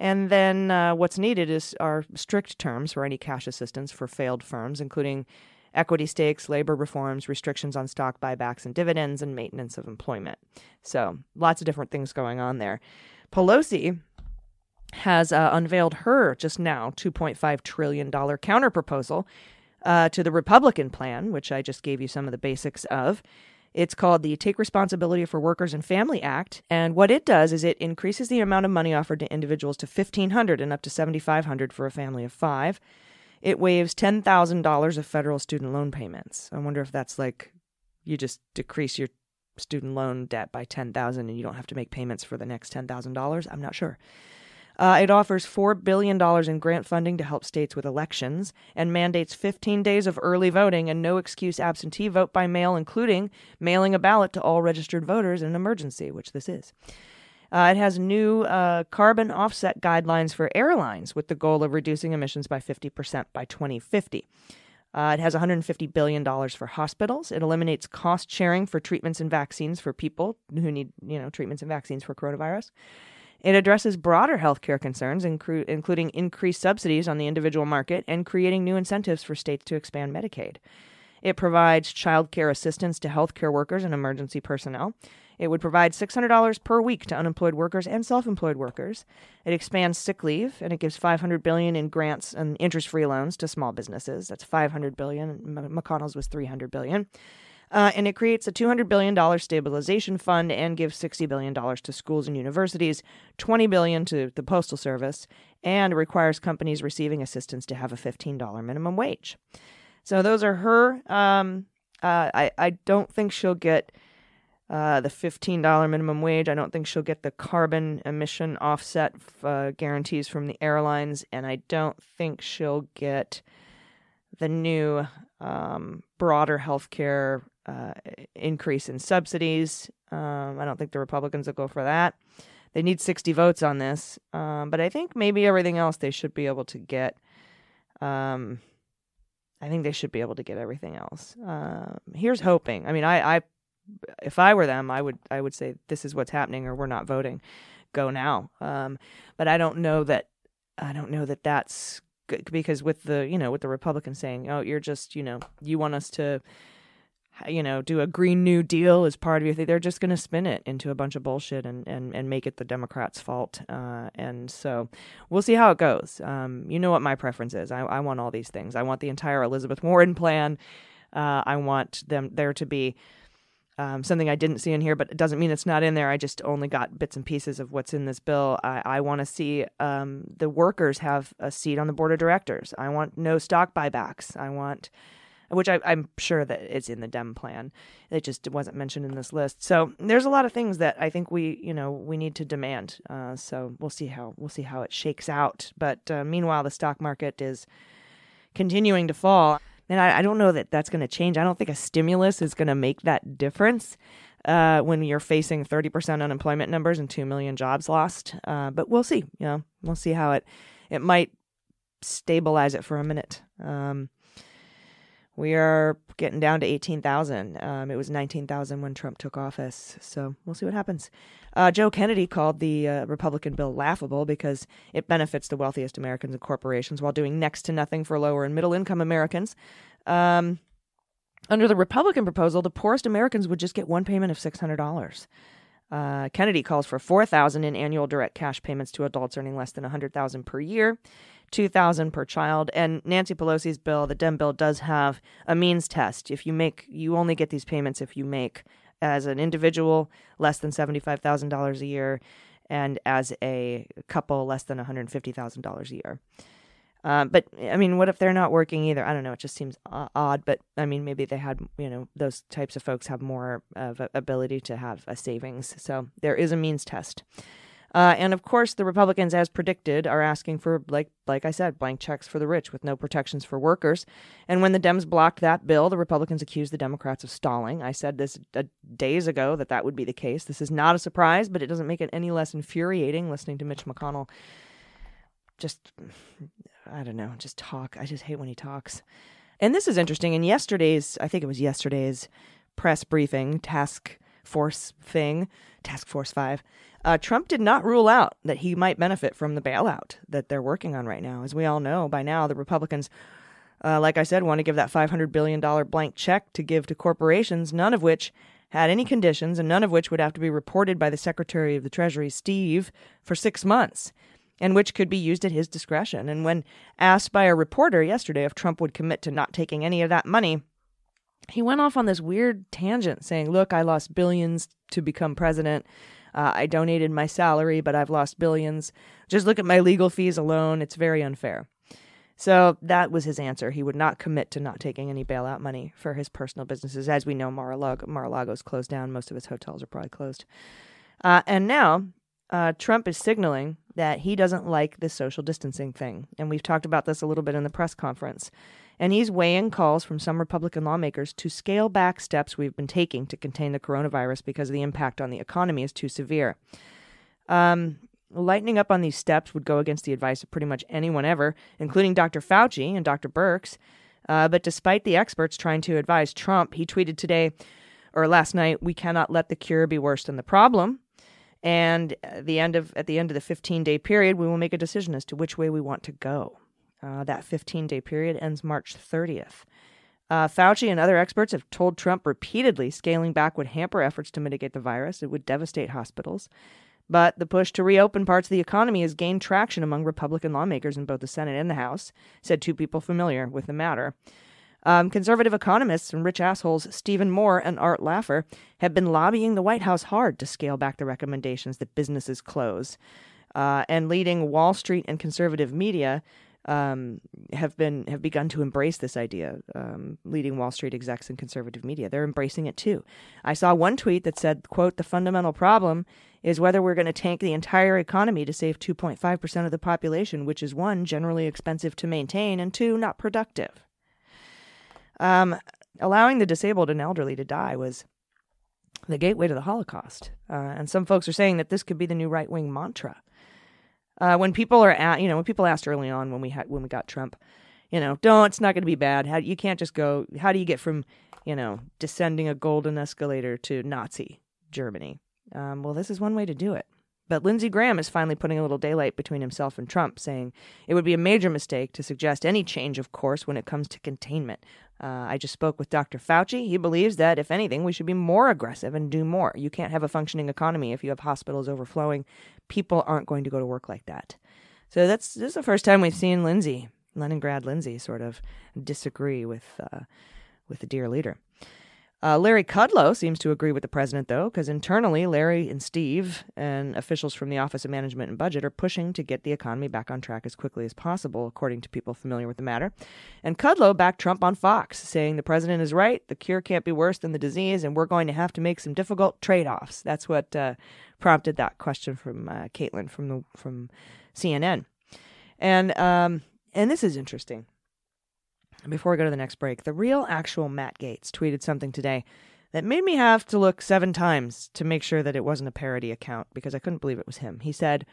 Speaker 1: And then uh, what's needed is are strict terms for any cash assistance for failed firms, including equity stakes, labor reforms, restrictions on stock buybacks and dividends, and maintenance of employment. So lots of different things going on there. Pelosi has uh, unveiled her just now $2.5 trillion counterproposal uh, to the Republican plan, which I just gave you some of the basics of. It's called the Take Responsibility for Workers and Family Act, and what it does is it increases the amount of money offered to individuals to 1500 and up to 7500 for a family of 5. It waives $10,000 of federal student loan payments. I wonder if that's like you just decrease your student loan debt by 10000 and you don't have to make payments for the next $10,000. I'm not sure. Uh, it offers $4 billion in grant funding to help states with elections and mandates 15 days of early voting and no excuse absentee vote by mail, including mailing a ballot to all registered voters in an emergency, which this is. Uh, it has new uh, carbon offset guidelines for airlines with the goal of reducing emissions by 50% by 2050. Uh, it has $150 billion for hospitals. It eliminates cost sharing for treatments and vaccines for people who need, you know, treatments and vaccines for coronavirus. It addresses broader healthcare concerns, including increased subsidies on the individual market and creating new incentives for states to expand Medicaid. It provides child care assistance to healthcare workers and emergency personnel. It would provide $600 per week to unemployed workers and self-employed workers. It expands sick leave and it gives $500 billion in grants and interest-free loans to small businesses. That's 500 billion. M- McConnell's was 300 billion. Uh, and it creates a $200 billion stabilization fund and gives $60 billion to schools and universities, $20 billion to the Postal Service, and requires companies receiving assistance to have a $15 minimum wage. So those are her. Um, uh, I, I don't think she'll get uh, the $15 minimum wage. I don't think she'll get the carbon emission offset uh, guarantees from the airlines. And I don't think she'll get the new um, broader healthcare uh, increase in subsidies. Um, I don't think the Republicans will go for that. They need 60 votes on this, um, but I think maybe everything else they should be able to get. Um, I think they should be able to get everything else. Um, here's hoping. I mean, I, I, if I were them, I would, I would say this is what's happening, or we're not voting. Go now. Um, but I don't know that. I don't know that that's because with the, you know, with the Republicans saying, "Oh, you're just, you know, you want us to." you know, do a Green New Deal as part of your thing. They're just going to spin it into a bunch of bullshit and, and, and make it the Democrats' fault. Uh, and so we'll see how it goes. Um, you know what my preference is. I, I want all these things. I want the entire Elizabeth Warren plan. Uh, I want them there to be um, something I didn't see in here, but it doesn't mean it's not in there. I just only got bits and pieces of what's in this bill. I, I want to see um, the workers have a seat on the board of directors. I want no stock buybacks. I want which I, I'm sure that it's in the Dem plan. It just wasn't mentioned in this list. So there's a lot of things that I think we, you know, we need to demand. Uh, so we'll see how we'll see how it shakes out. But uh, meanwhile, the stock market is continuing to fall. And I, I don't know that that's going to change. I don't think a stimulus is going to make that difference uh, when you're facing 30% unemployment numbers and 2 million jobs lost. Uh, but we'll see. You know, we'll see how it, it might stabilize it for a minute. Um, we are getting down to 18,000. Um, it was 19,000 when Trump took office. So we'll see what happens. Uh, Joe Kennedy called the uh, Republican bill laughable because it benefits the wealthiest Americans and corporations while doing next to nothing for lower and middle income Americans. Um, under the Republican proposal, the poorest Americans would just get one payment of $600. Uh, Kennedy calls for 4000 in annual direct cash payments to adults earning less than 100000 per year 2000 per child and Nancy Pelosi's bill the Dem bill does have a means test if you make you only get these payments if you make as an individual less than $75,000 a year and as a couple less than $150,000 a year. Um, but I mean, what if they're not working either? I don't know. It just seems odd. But I mean, maybe they had, you know, those types of folks have more of a ability to have a savings. So there is a means test. Uh, and of course, the Republicans, as predicted, are asking for, like, like I said, blank checks for the rich with no protections for workers. And when the Dems blocked that bill, the Republicans accused the Democrats of stalling. I said this uh, days ago that that would be the case. This is not a surprise, but it doesn't make it any less infuriating listening to Mitch McConnell. Just, I don't know, just talk. I just hate when he talks. And this is interesting. In yesterday's, I think it was yesterday's press briefing, task force thing, Task Force 5, uh, Trump did not rule out that he might benefit from the bailout that they're working on right now. As we all know by now, the Republicans, uh, like I said, want to give that $500 billion blank check to give to corporations, none of which had any conditions and none of which would have to be reported by the Secretary of the Treasury, Steve, for six months, and which could be used at his discretion. And when asked by a reporter yesterday if Trump would commit to not taking any of that money, he went off on this weird tangent saying, Look, I lost billions to become president. Uh, I donated my salary, but I've lost billions. Just look at my legal fees alone. It's very unfair. So that was his answer. He would not commit to not taking any bailout money for his personal businesses. As we know, Mar-a-Lago, Mar-a-Lago's closed down. Most of his hotels are probably closed. Uh, and now uh, Trump is signaling that he doesn't like this social distancing thing. And we've talked about this a little bit in the press conference. And he's weighing calls from some Republican lawmakers to scale back steps we've been taking to contain the coronavirus because the impact on the economy is too severe. Um, lightening up on these steps would go against the advice of pretty much anyone ever, including Dr. Fauci and Dr. Birx. Uh, but despite the experts trying to advise Trump, he tweeted today or last night, "We cannot let the cure be worse than the problem." And at the end of at the end of the 15 day period, we will make a decision as to which way we want to go. Uh, that 15 day period ends March 30th. Uh, Fauci and other experts have told Trump repeatedly scaling back would hamper efforts to mitigate the virus. It would devastate hospitals. But the push to reopen parts of the economy has gained traction among Republican lawmakers in both the Senate and the House, said two people familiar with the matter. Um, conservative economists and rich assholes Stephen Moore and Art Laffer have been lobbying the White House hard to scale back the recommendations that businesses close. Uh, and leading Wall Street and conservative media um, have been have begun to embrace this idea. Um, leading Wall Street execs and conservative media, they're embracing it too. I saw one tweet that said, "quote The fundamental problem is whether we're going to tank the entire economy to save 2.5 percent of the population, which is one generally expensive to maintain, and two not productive." Um, allowing the disabled and elderly to die was the gateway to the Holocaust, uh, and some folks are saying that this could be the new right wing mantra. Uh, when people are at, you know, when people asked early on when we had when we got Trump, you know, don't it's not going to be bad. How you can't just go. How do you get from, you know, descending a golden escalator to Nazi Germany? Um, well, this is one way to do it. But Lindsey Graham is finally putting a little daylight between himself and Trump, saying it would be a major mistake to suggest any change of course when it comes to containment. Uh, I just spoke with Dr. Fauci. He believes that, if anything, we should be more aggressive and do more. You can't have a functioning economy if you have hospitals overflowing. People aren't going to go to work like that. So that's this is the first time we've seen Lindsey, Leningrad Lindsey, sort of disagree with uh, with the dear leader. Uh, Larry Kudlow seems to agree with the president, though, because internally, Larry and Steve and officials from the Office of Management and Budget are pushing to get the economy back on track as quickly as possible, according to people familiar with the matter. And Kudlow backed Trump on Fox, saying the president is right, the cure can't be worse than the disease, and we're going to have to make some difficult trade offs. That's what uh, prompted that question from uh, Caitlin from the from CNN. And um, and this is interesting before we go to the next break, the real actual Matt Gaetz tweeted something today that made me have to look seven times to make sure that it wasn't a parody account because I couldn't believe it was him. He said,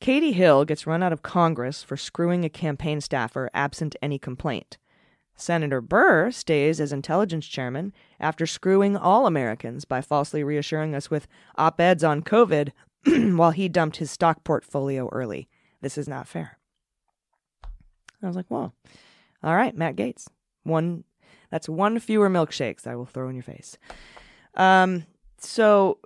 Speaker 1: Katie Hill gets run out of Congress for screwing a campaign staffer absent any complaint. Senator Burr stays as intelligence chairman after screwing all Americans by falsely reassuring us with op eds on COVID while he dumped his stock portfolio early. This is not fair. I was like, well, all right, Matt Gaetz. One that's one fewer milkshakes I will throw in your face. Um, so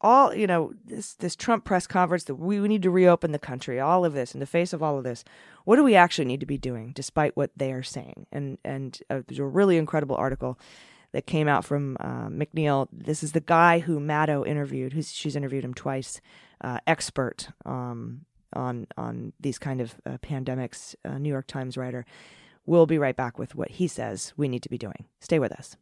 Speaker 1: all you know, this this Trump press conference that we, we need to reopen the country, all of this in the face of all of this, what do we actually need to be doing, despite what they are saying? And and uh, there's a really incredible article that came out from uh, McNeil. This is the guy who Maddow interviewed. She's interviewed him twice. Uh, expert um, on on these kind of uh, pandemics, uh, New York Times writer. We'll be right back with what he says we need to be doing. Stay with us.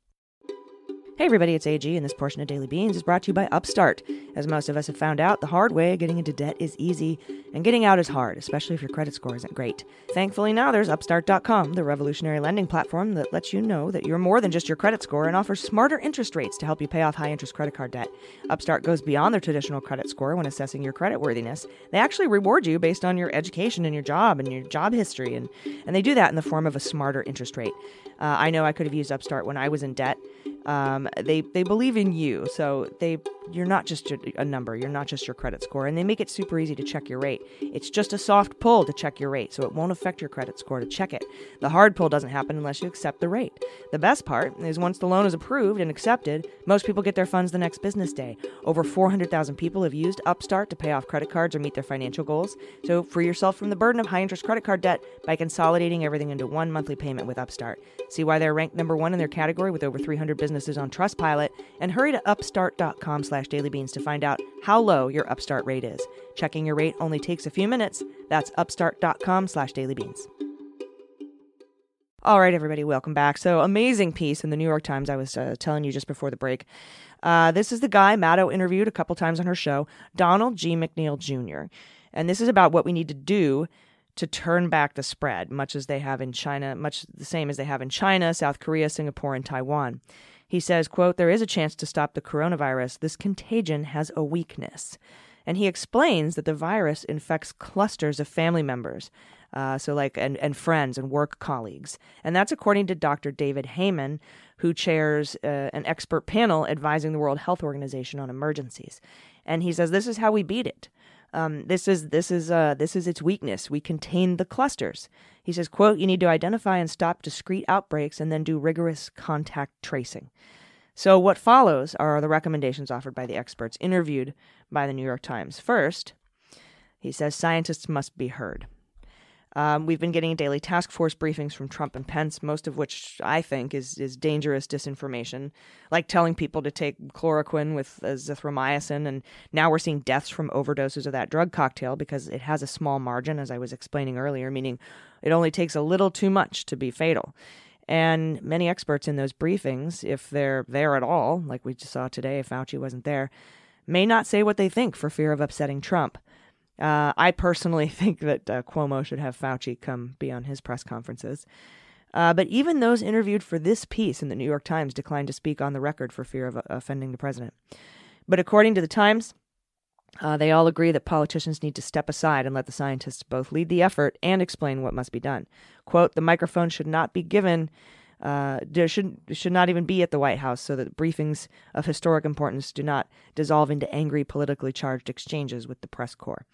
Speaker 1: Hey everybody, it's AG, and this portion of Daily Beans is brought to you by Upstart. As most of us have found out, the hard way getting into debt is easy, and getting out is hard, especially if your credit score isn't great. Thankfully, now there's Upstart.com, the revolutionary lending platform that lets you know that you're more than just your credit score and offers smarter interest rates to help you pay off high interest credit card debt. Upstart goes beyond their traditional credit score when assessing your credit worthiness. They actually reward you based on your education and your job and your job history, and, and they do that in the form of a smarter interest rate. Uh, I know I could have used Upstart when I was in debt. Um, they they believe in you, so they you're not just a, a, number, you're not just your credit score, and they make it super easy to check your rate. It's just a soft pull to check your rate, so it won't affect your credit score to check it. The hard pull doesn't happen unless you accept the rate. The best part is once the loan is approved and accepted, most people get their funds the next business day. Over 400,000 people have used Upstart to pay off credit cards or meet their financial goals. So free yourself from the burden of high interest credit card debt by consolidating everything into one monthly payment with Upstart. See why they're ranked number one in their category with over 300 businesses on Trustpilot, and hurry to upstart.com/daily slash dailybeans to find out how low your Upstart rate is. Checking your rate only takes a few minutes. That's upstart.com slash dailybeans. All right, everybody, welcome back. So, amazing piece in the New York Times I was uh, telling you just before the break. Uh, this is the guy Maddow interviewed a couple times on her show, Donald G. McNeil Jr. And this is about what we need to do to turn back the spread, much as they have in China, much the same as they have in China, South Korea, Singapore, and Taiwan. He says, quote, there is a chance to stop the coronavirus. This contagion has a weakness. And he explains that the virus infects clusters of family members, uh, so like and, and friends and work colleagues. And that's according to Dr. David Heymann, who chairs uh, an expert panel advising the World Health Organization on emergencies. And he says this is how we beat it. Um, this is this is uh, this is its weakness. We contain the clusters. He says, "quote You need to identify and stop discrete outbreaks, and then do rigorous contact tracing." So, what follows are the recommendations offered by the experts interviewed by the New York Times. First, he says scientists must be heard. Um, we've been getting daily task force briefings from Trump and Pence, most of which I think is is dangerous disinformation, like telling people to take chloroquine with azithromycin, and now we're seeing deaths from overdoses of that drug cocktail because it has a small margin, as I was explaining earlier, meaning it only takes a little too much to be fatal. And many experts in those briefings, if they're there at all, like we just saw today, if Fauci wasn't there, may not say what they think for fear of upsetting Trump. Uh, I personally think that uh, Cuomo should have Fauci come be on his press conferences. Uh, but even those interviewed for this piece in the New York Times declined to speak on the record for fear of uh, offending the president. But according to the Times, uh, they all agree that politicians need to step aside and let the scientists both lead the effort and explain what must be done. Quote, the microphone should not be given uh, there should should not even be at the White House, so that briefings of historic importance do not dissolve into angry, politically charged exchanges with the press corps.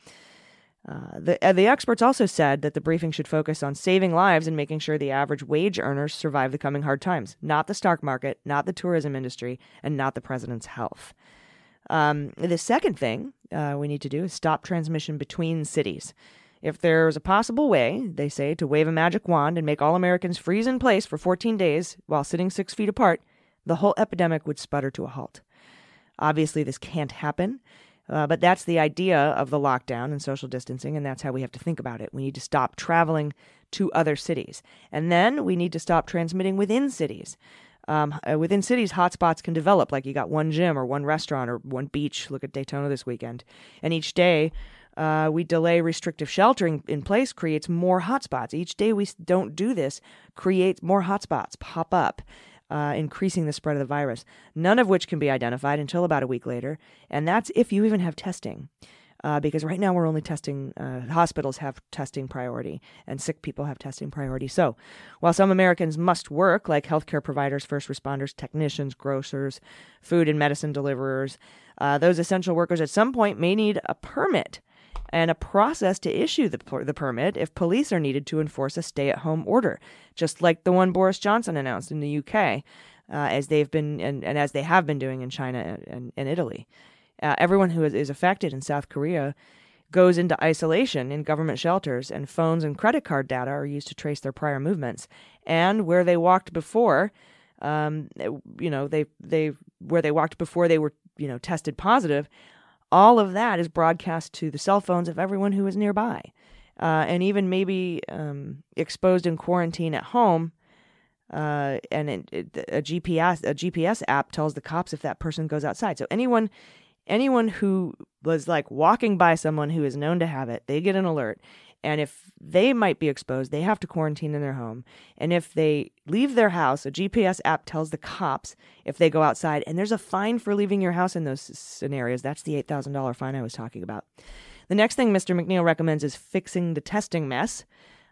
Speaker 1: Uh, the uh, the experts also said that the briefing should focus on saving lives and making sure the average wage earners survive the coming hard times, not the stock market, not the tourism industry, and not the president's health. Um, the second thing uh, we need to do is stop transmission between cities. If there's a possible way, they say, to wave a magic wand and make all Americans freeze in place for 14 days while sitting six feet apart, the whole epidemic would sputter to a halt. Obviously, this can't happen, uh, but that's the idea of the lockdown and social distancing, and that's how we have to think about it. We need to stop traveling to other cities. And then we need to stop transmitting within cities. Um, uh, within cities, hotspots can develop, like you got one gym or one restaurant or one beach. Look at Daytona this weekend. And each day, uh, we delay restrictive sheltering in place creates more hotspots. Each day we don't do this creates more hotspots pop up, uh, increasing the spread of the virus. None of which can be identified until about a week later, and that's if you even have testing. Uh, because right now we're only testing, uh, hospitals have testing priority and sick people have testing priority. So while some Americans must work, like healthcare providers, first responders, technicians, grocers, food and medicine deliverers, uh, those essential workers at some point may need a permit and a process to issue the, the permit if police are needed to enforce a stay at home order, just like the one Boris Johnson announced in the UK, uh, as they've been and, and, as they have been doing in China and, and Italy. Uh, everyone who is, is affected in South Korea goes into isolation in government shelters, and phones and credit card data are used to trace their prior movements. And where they walked before, um, you know, they they where they walked before they were you know tested positive, all of that is broadcast to the cell phones of everyone who is nearby. Uh, and even maybe um, exposed in quarantine at home. Uh, and it, it, a GPS a GPS app tells the cops if that person goes outside. So anyone anyone who was like walking by someone who is known to have it, they get an alert. And if they might be exposed, they have to quarantine in their home. And if they leave their house, a GPS app tells the cops if they go outside. And there's a fine for leaving your house in those scenarios. That's the $8,000 fine I was talking about. The next thing Mr. McNeil recommends is fixing the testing mess.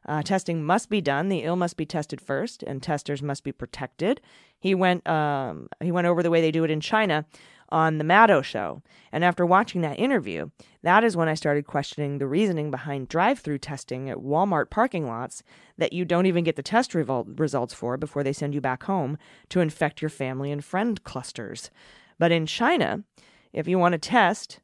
Speaker 1: Uh, testing must be done. The ill must be tested first, and testers must be protected. He went um, he went over the way they do it in China, on the Maddow show. And after watching that interview, that is when I started questioning the reasoning behind drive through testing at Walmart parking lots that you don't even get the test revol- results for before they send you back home to infect your family and friend clusters. But in China, if you want to test,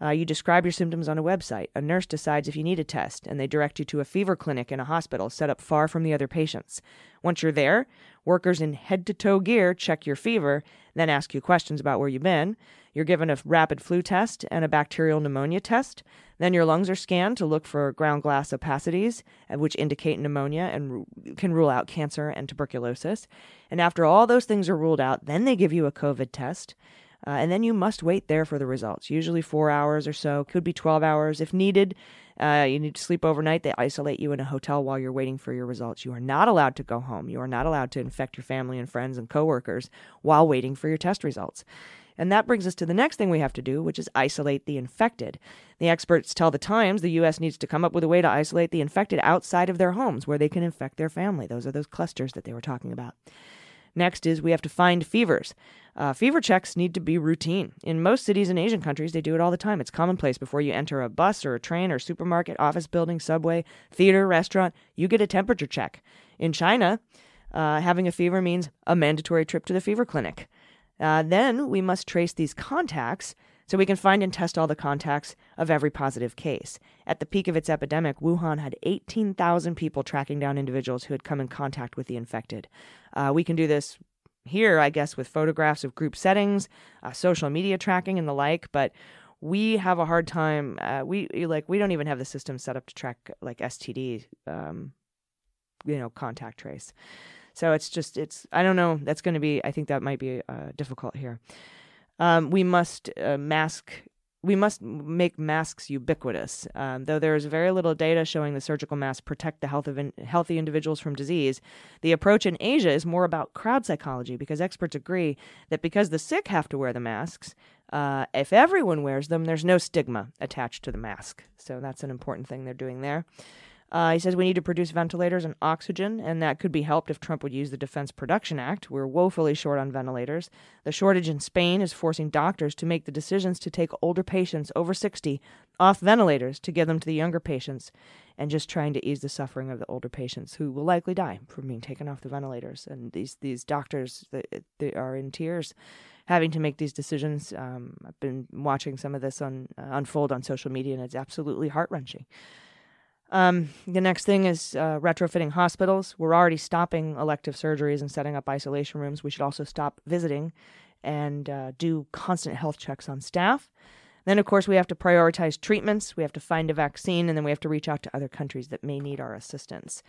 Speaker 1: Uh, you describe your symptoms on a website. A nurse decides if you need a test, and they direct you to a fever clinic in a hospital set up far from the other patients. Once you're there, workers in head to toe gear check your fever, then ask you questions about where you've been. You're given a rapid flu test and a bacterial pneumonia test. Then your lungs are scanned to look for ground glass opacities, uh, which indicate pneumonia and can rule out cancer and tuberculosis. And after all those things are ruled out, then they give you a COVID test. Uh, and then you must wait there for the results, usually four hours or so, could be 12 hours if needed. Uh, you need to sleep overnight. They isolate you in a hotel while you're waiting for your results. You are not allowed to go home. You are not allowed to infect your family and friends and coworkers while waiting for your test results. And that brings us to the next thing we have to do, which is isolate the infected. The experts tell the Times the U.S. needs to come up with a way to isolate the infected outside of their homes where they can infect their family. Those are those clusters that they were talking about. Next is we have to find fevers. Uh, fever checks need to be routine. In most cities in Asian countries, they do it all the time. It's commonplace before you enter a bus or a train or supermarket, office building, subway, theater, restaurant, you get a temperature check. In China, uh, having a fever means a mandatory trip to the fever clinic. Uh, then we must trace these contacts so we can find and test all the contacts of every positive case. At the peak of its epidemic, Wuhan had 18,000 people tracking down individuals who had come in contact with the infected. Uh, we can do this here, I guess, with photographs of group settings, uh, social media tracking, and the like, but we have a hard time. Uh, we like we don't even have the system set up to track like STD, um, you know, contact trace. So it's just it's I don't know. That's going to be I think that might be uh, difficult here. Um, we must uh, mask. We must make masks ubiquitous. Um, though there is very little data showing the surgical masks protect the health of in- healthy individuals from disease, the approach in Asia is more about crowd psychology because experts agree that because the sick have to wear the masks, uh, if everyone wears them, there's no stigma attached to the mask. So that's an important thing they're doing there. Uh, he says we need to produce ventilators and oxygen, and that could be helped if Trump would use the Defense Production Act. We're woefully short on ventilators. The shortage in Spain is forcing doctors to make the decisions to take older patients over 60 off ventilators to give them to the younger patients, and just trying to ease the suffering of the older patients who will likely die from being taken off the ventilators. And these these doctors, they, they are in tears having to make these decisions. Um, I've been watching some of this on uh, unfold on social media, and it's absolutely heart wrenching. Um, the next thing is uh, retrofitting hospitals. We're already stopping elective surgeries and setting up isolation rooms. We should also stop visiting and uh, do constant health checks on staff. Then, of course, we have to prioritize treatments. We have to find a vaccine, and then we have to reach out to other countries that may need our assistance.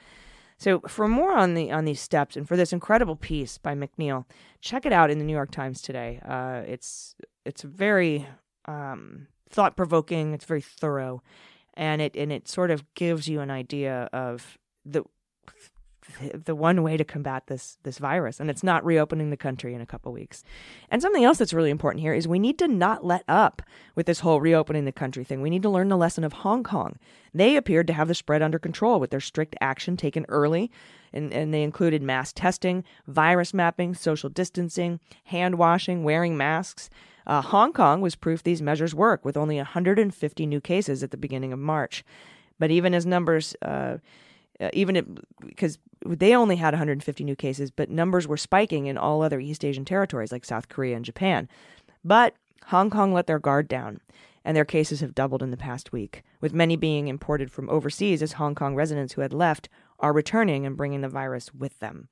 Speaker 1: So, for more on the on these steps and for this incredible piece by McNeil, check it out in the New York Times today. Uh, it's it's very um, thought provoking. It's very thorough, and it and it sort of gives you an idea of the the one way to combat this this virus and it's not reopening the country in a couple weeks. And something else that's really important here is we need to not let up with this whole reopening the country thing. We need to learn the lesson of Hong Kong. They appeared to have the spread under control with their strict action taken early and, and they included mass testing, virus mapping, social distancing, hand washing, wearing masks. Uh, Hong Kong was proof these measures work with only 150 new cases at the beginning of March. But even as numbers uh, uh, even because they only had 150 new cases, but numbers were spiking in all other East Asian territories like South Korea and Japan. But Hong Kong let their guard down, and their cases have doubled in the past week, with many being imported from overseas as Hong Kong residents who had left are returning and bringing the virus with them.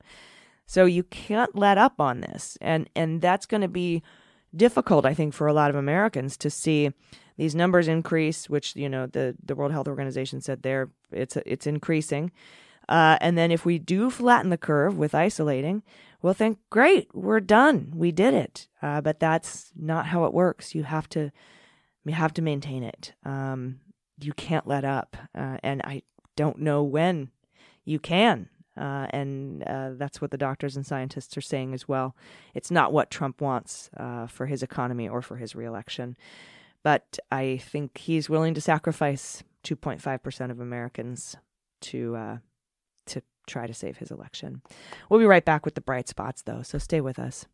Speaker 1: So you can't let up on this, and and that's going to be difficult, I think, for a lot of Americans to see these numbers increase, which you know the the World Health Organization said there it's it's increasing. Uh, and then if we do flatten the curve with isolating, we'll think, great, we're done, we did it. Uh, but that's not how it works. You have to you have to maintain it. Um, you can't let up, uh, and I don't know when you can. Uh, and uh, that's what the doctors and scientists are saying as well. It's not what Trump wants uh, for his economy or for his reelection. But I think he's willing to sacrifice 2.5% of Americans to uh, to try to save his election. We'll be right back with the bright spots, though, so stay with us.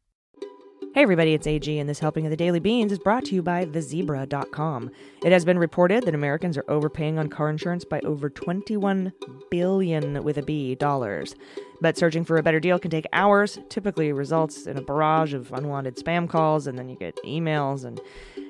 Speaker 1: Hey everybody, it's AG, and this helping of the Daily Beans is brought to you by thezebra.com. It has been reported that Americans are overpaying on car insurance by over 21 billion with a B dollars. But searching for a better deal can take hours, typically results in a barrage of unwanted spam calls, and then you get emails and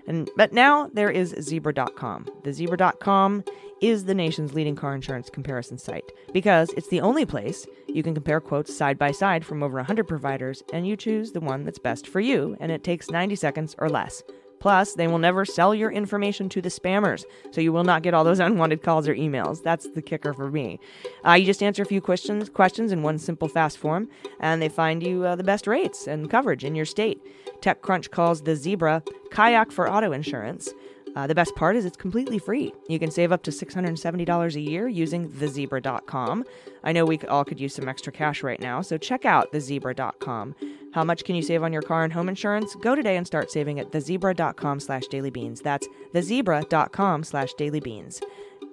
Speaker 1: And but now there is zebra.com. The zebra.com is the nation's leading car insurance comparison site because it's the only place you can compare quotes side by side from over 100 providers and you choose the one that's best for you and it takes 90 seconds or less. Plus, they will never sell your information to the spammers, so you will not get all those unwanted calls or emails. That's the kicker for me. Uh, you just answer a few questions, questions in one simple, fast form, and they find you uh, the best rates and coverage in your state. TechCrunch calls the Zebra kayak for auto insurance. Uh, the best part is it's completely free. You can save up to $670 a year using thezebra.com. I know we all could use some extra cash right now, so check out thezebra.com. How much can you save on your car and home insurance? Go today and start saving at thezebra.com slash dailybeans. That's thezebra.com slash dailybeans.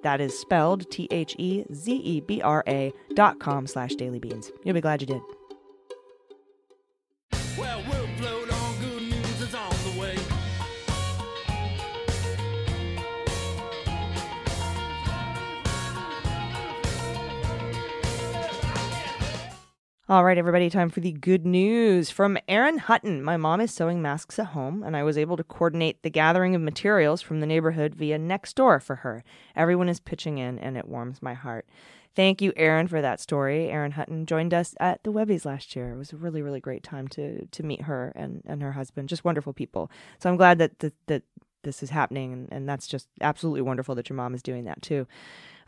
Speaker 1: That is spelled T H E Z E B R A dot com slash dailybeans. You'll be glad you did. All right, everybody, time for the good news from Erin Hutton. My mom is sewing masks at home, and I was able to coordinate the gathering of materials from the neighborhood via next door for her. Everyone is pitching in, and it warms my heart. Thank you, Erin, for that story. Erin Hutton joined us at the Webbies last year. It was a really, really great time to to meet her and, and her husband. Just wonderful people. So I'm glad that that, that this is happening, and, and that's just absolutely wonderful that your mom is doing that too.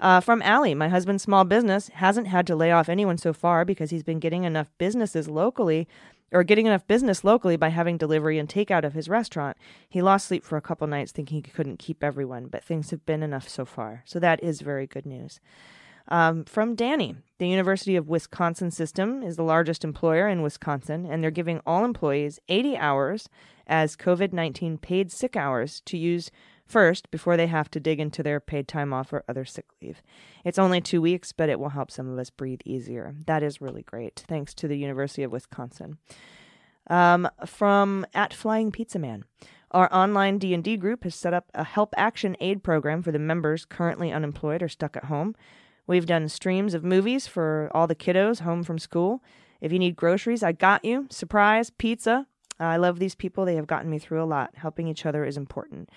Speaker 1: Uh, from Allie, my husband's small business hasn't had to lay off anyone so far because he's been getting enough businesses locally or getting enough business locally by having delivery and takeout of his restaurant. He lost sleep for a couple nights thinking he couldn't keep everyone, but things have been enough so far. So that is very good news. Um, from Danny, the University of Wisconsin system is the largest employer in Wisconsin, and they're giving all employees 80 hours as COVID 19 paid sick hours to use first before they have to dig into their paid time off or other sick leave. It's only two weeks, but it will help some of us breathe easier. That is really great. Thanks to the University of Wisconsin. Um, from at Flying Pizza Man. Our online D&D group has set up a help action aid program for the members currently unemployed or stuck at home. We've done streams of movies for all the kiddos home from school. If you need groceries, I got you. Surprise, pizza. I love these people. They have gotten me through a lot. Helping each other is important.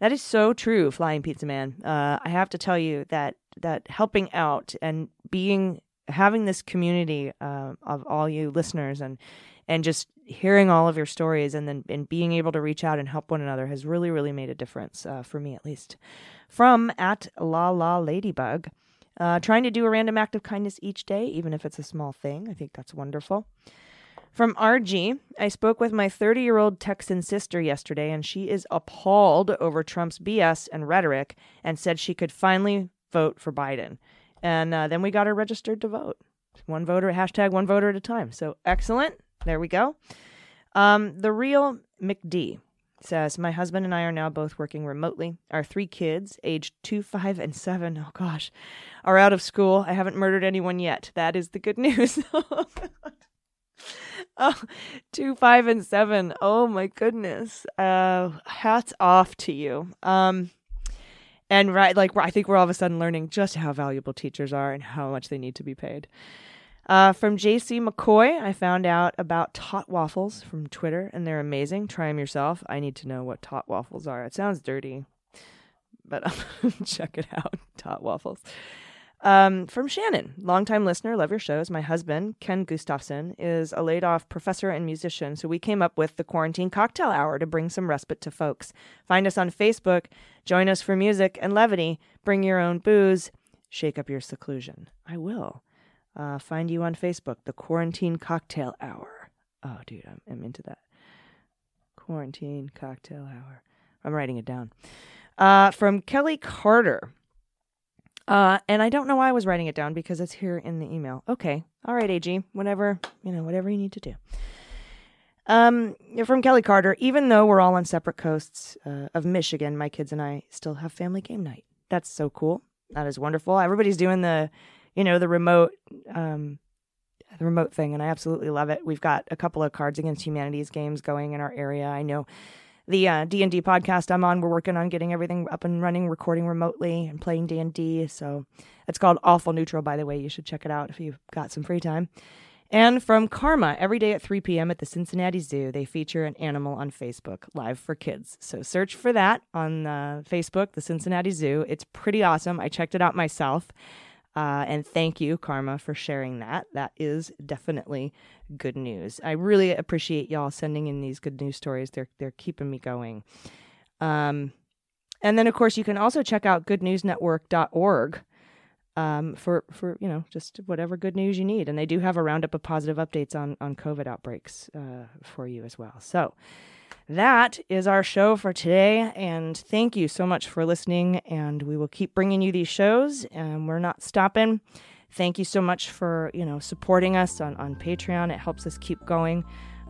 Speaker 1: That is so true, Flying Pizza Man. Uh, I have to tell you that that helping out and being having this community uh, of all you listeners and and just hearing all of your stories and then and being able to reach out and help one another has really really made a difference uh, for me at least. From at La La Ladybug, uh, trying to do a random act of kindness each day, even if it's a small thing. I think that's wonderful. From RG, I spoke with my 30 year old Texan sister yesterday, and she is appalled over Trump's BS and rhetoric and said she could finally vote for Biden. And uh, then we got her registered to vote. One voter, hashtag one voter at a time. So excellent. There we go. Um, the real McD says, My husband and I are now both working remotely. Our three kids, aged two, five, and seven, oh gosh, are out of school. I haven't murdered anyone yet. That is the good news. oh, two, five, and seven. Oh my goodness. Uh, hats off to you. Um, and right, like I think we're all of a sudden learning just how valuable teachers are and how much they need to be paid. Uh, from JC McCoy, I found out about tot waffles from Twitter, and they're amazing. Try them yourself. I need to know what tot waffles are. It sounds dirty, but check it out. Tot waffles. Um, from Shannon, longtime listener, love your shows. My husband, Ken Gustafson, is a laid off professor and musician, so we came up with the Quarantine Cocktail Hour to bring some respite to folks. Find us on Facebook, join us for music and levity, bring your own booze, shake up your seclusion. I will. Uh, find you on Facebook, the Quarantine Cocktail Hour. Oh, dude, I'm, I'm into that. Quarantine Cocktail Hour. I'm writing it down. Uh, from Kelly Carter. Uh, and I don't know why I was writing it down because it's here in the email. Okay. All right, AG. Whatever, you know, whatever you need to do. Um, from Kelly Carter, even though we're all on separate coasts uh, of Michigan, my kids and I still have family game night. That's so cool. That is wonderful. Everybody's doing the, you know, the remote, um, the remote thing, and I absolutely love it. We've got a couple of Cards Against Humanities games going in our area. I know the uh, D&D podcast I'm on, we're working on getting everything up and running, recording remotely and playing D&D. So it's called Awful Neutral, by the way. You should check it out if you've got some free time. And from Karma, every day at 3 p.m. at the Cincinnati Zoo, they feature an animal on Facebook, live for kids. So search for that on uh, Facebook, the Cincinnati Zoo. It's pretty awesome. I checked it out myself. Uh, and thank you, Karma, for sharing that. That is definitely good news. I really appreciate y'all sending in these good news stories. They're they're keeping me going. Um, and then, of course, you can also check out goodnewsnetwork.org um, for for you know just whatever good news you need. And they do have a roundup of positive updates on on COVID outbreaks uh, for you as well. So that is our show for today. And thank you so much for listening. And we will keep bringing you these shows, and we're not stopping. Thank you so much for you know supporting us on on Patreon. It helps us keep going.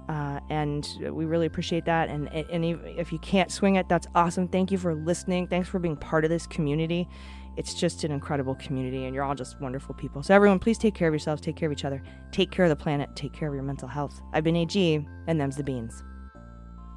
Speaker 1: Uh, and we really appreciate that. And, and if you can't swing it, that's awesome. Thank you for listening. Thanks for being part of this community. It's just an incredible community, and you're all just wonderful people. So, everyone, please take care of yourselves, take care of each other, take care of the planet, take care of your mental health. I've been AG, and them's the beans.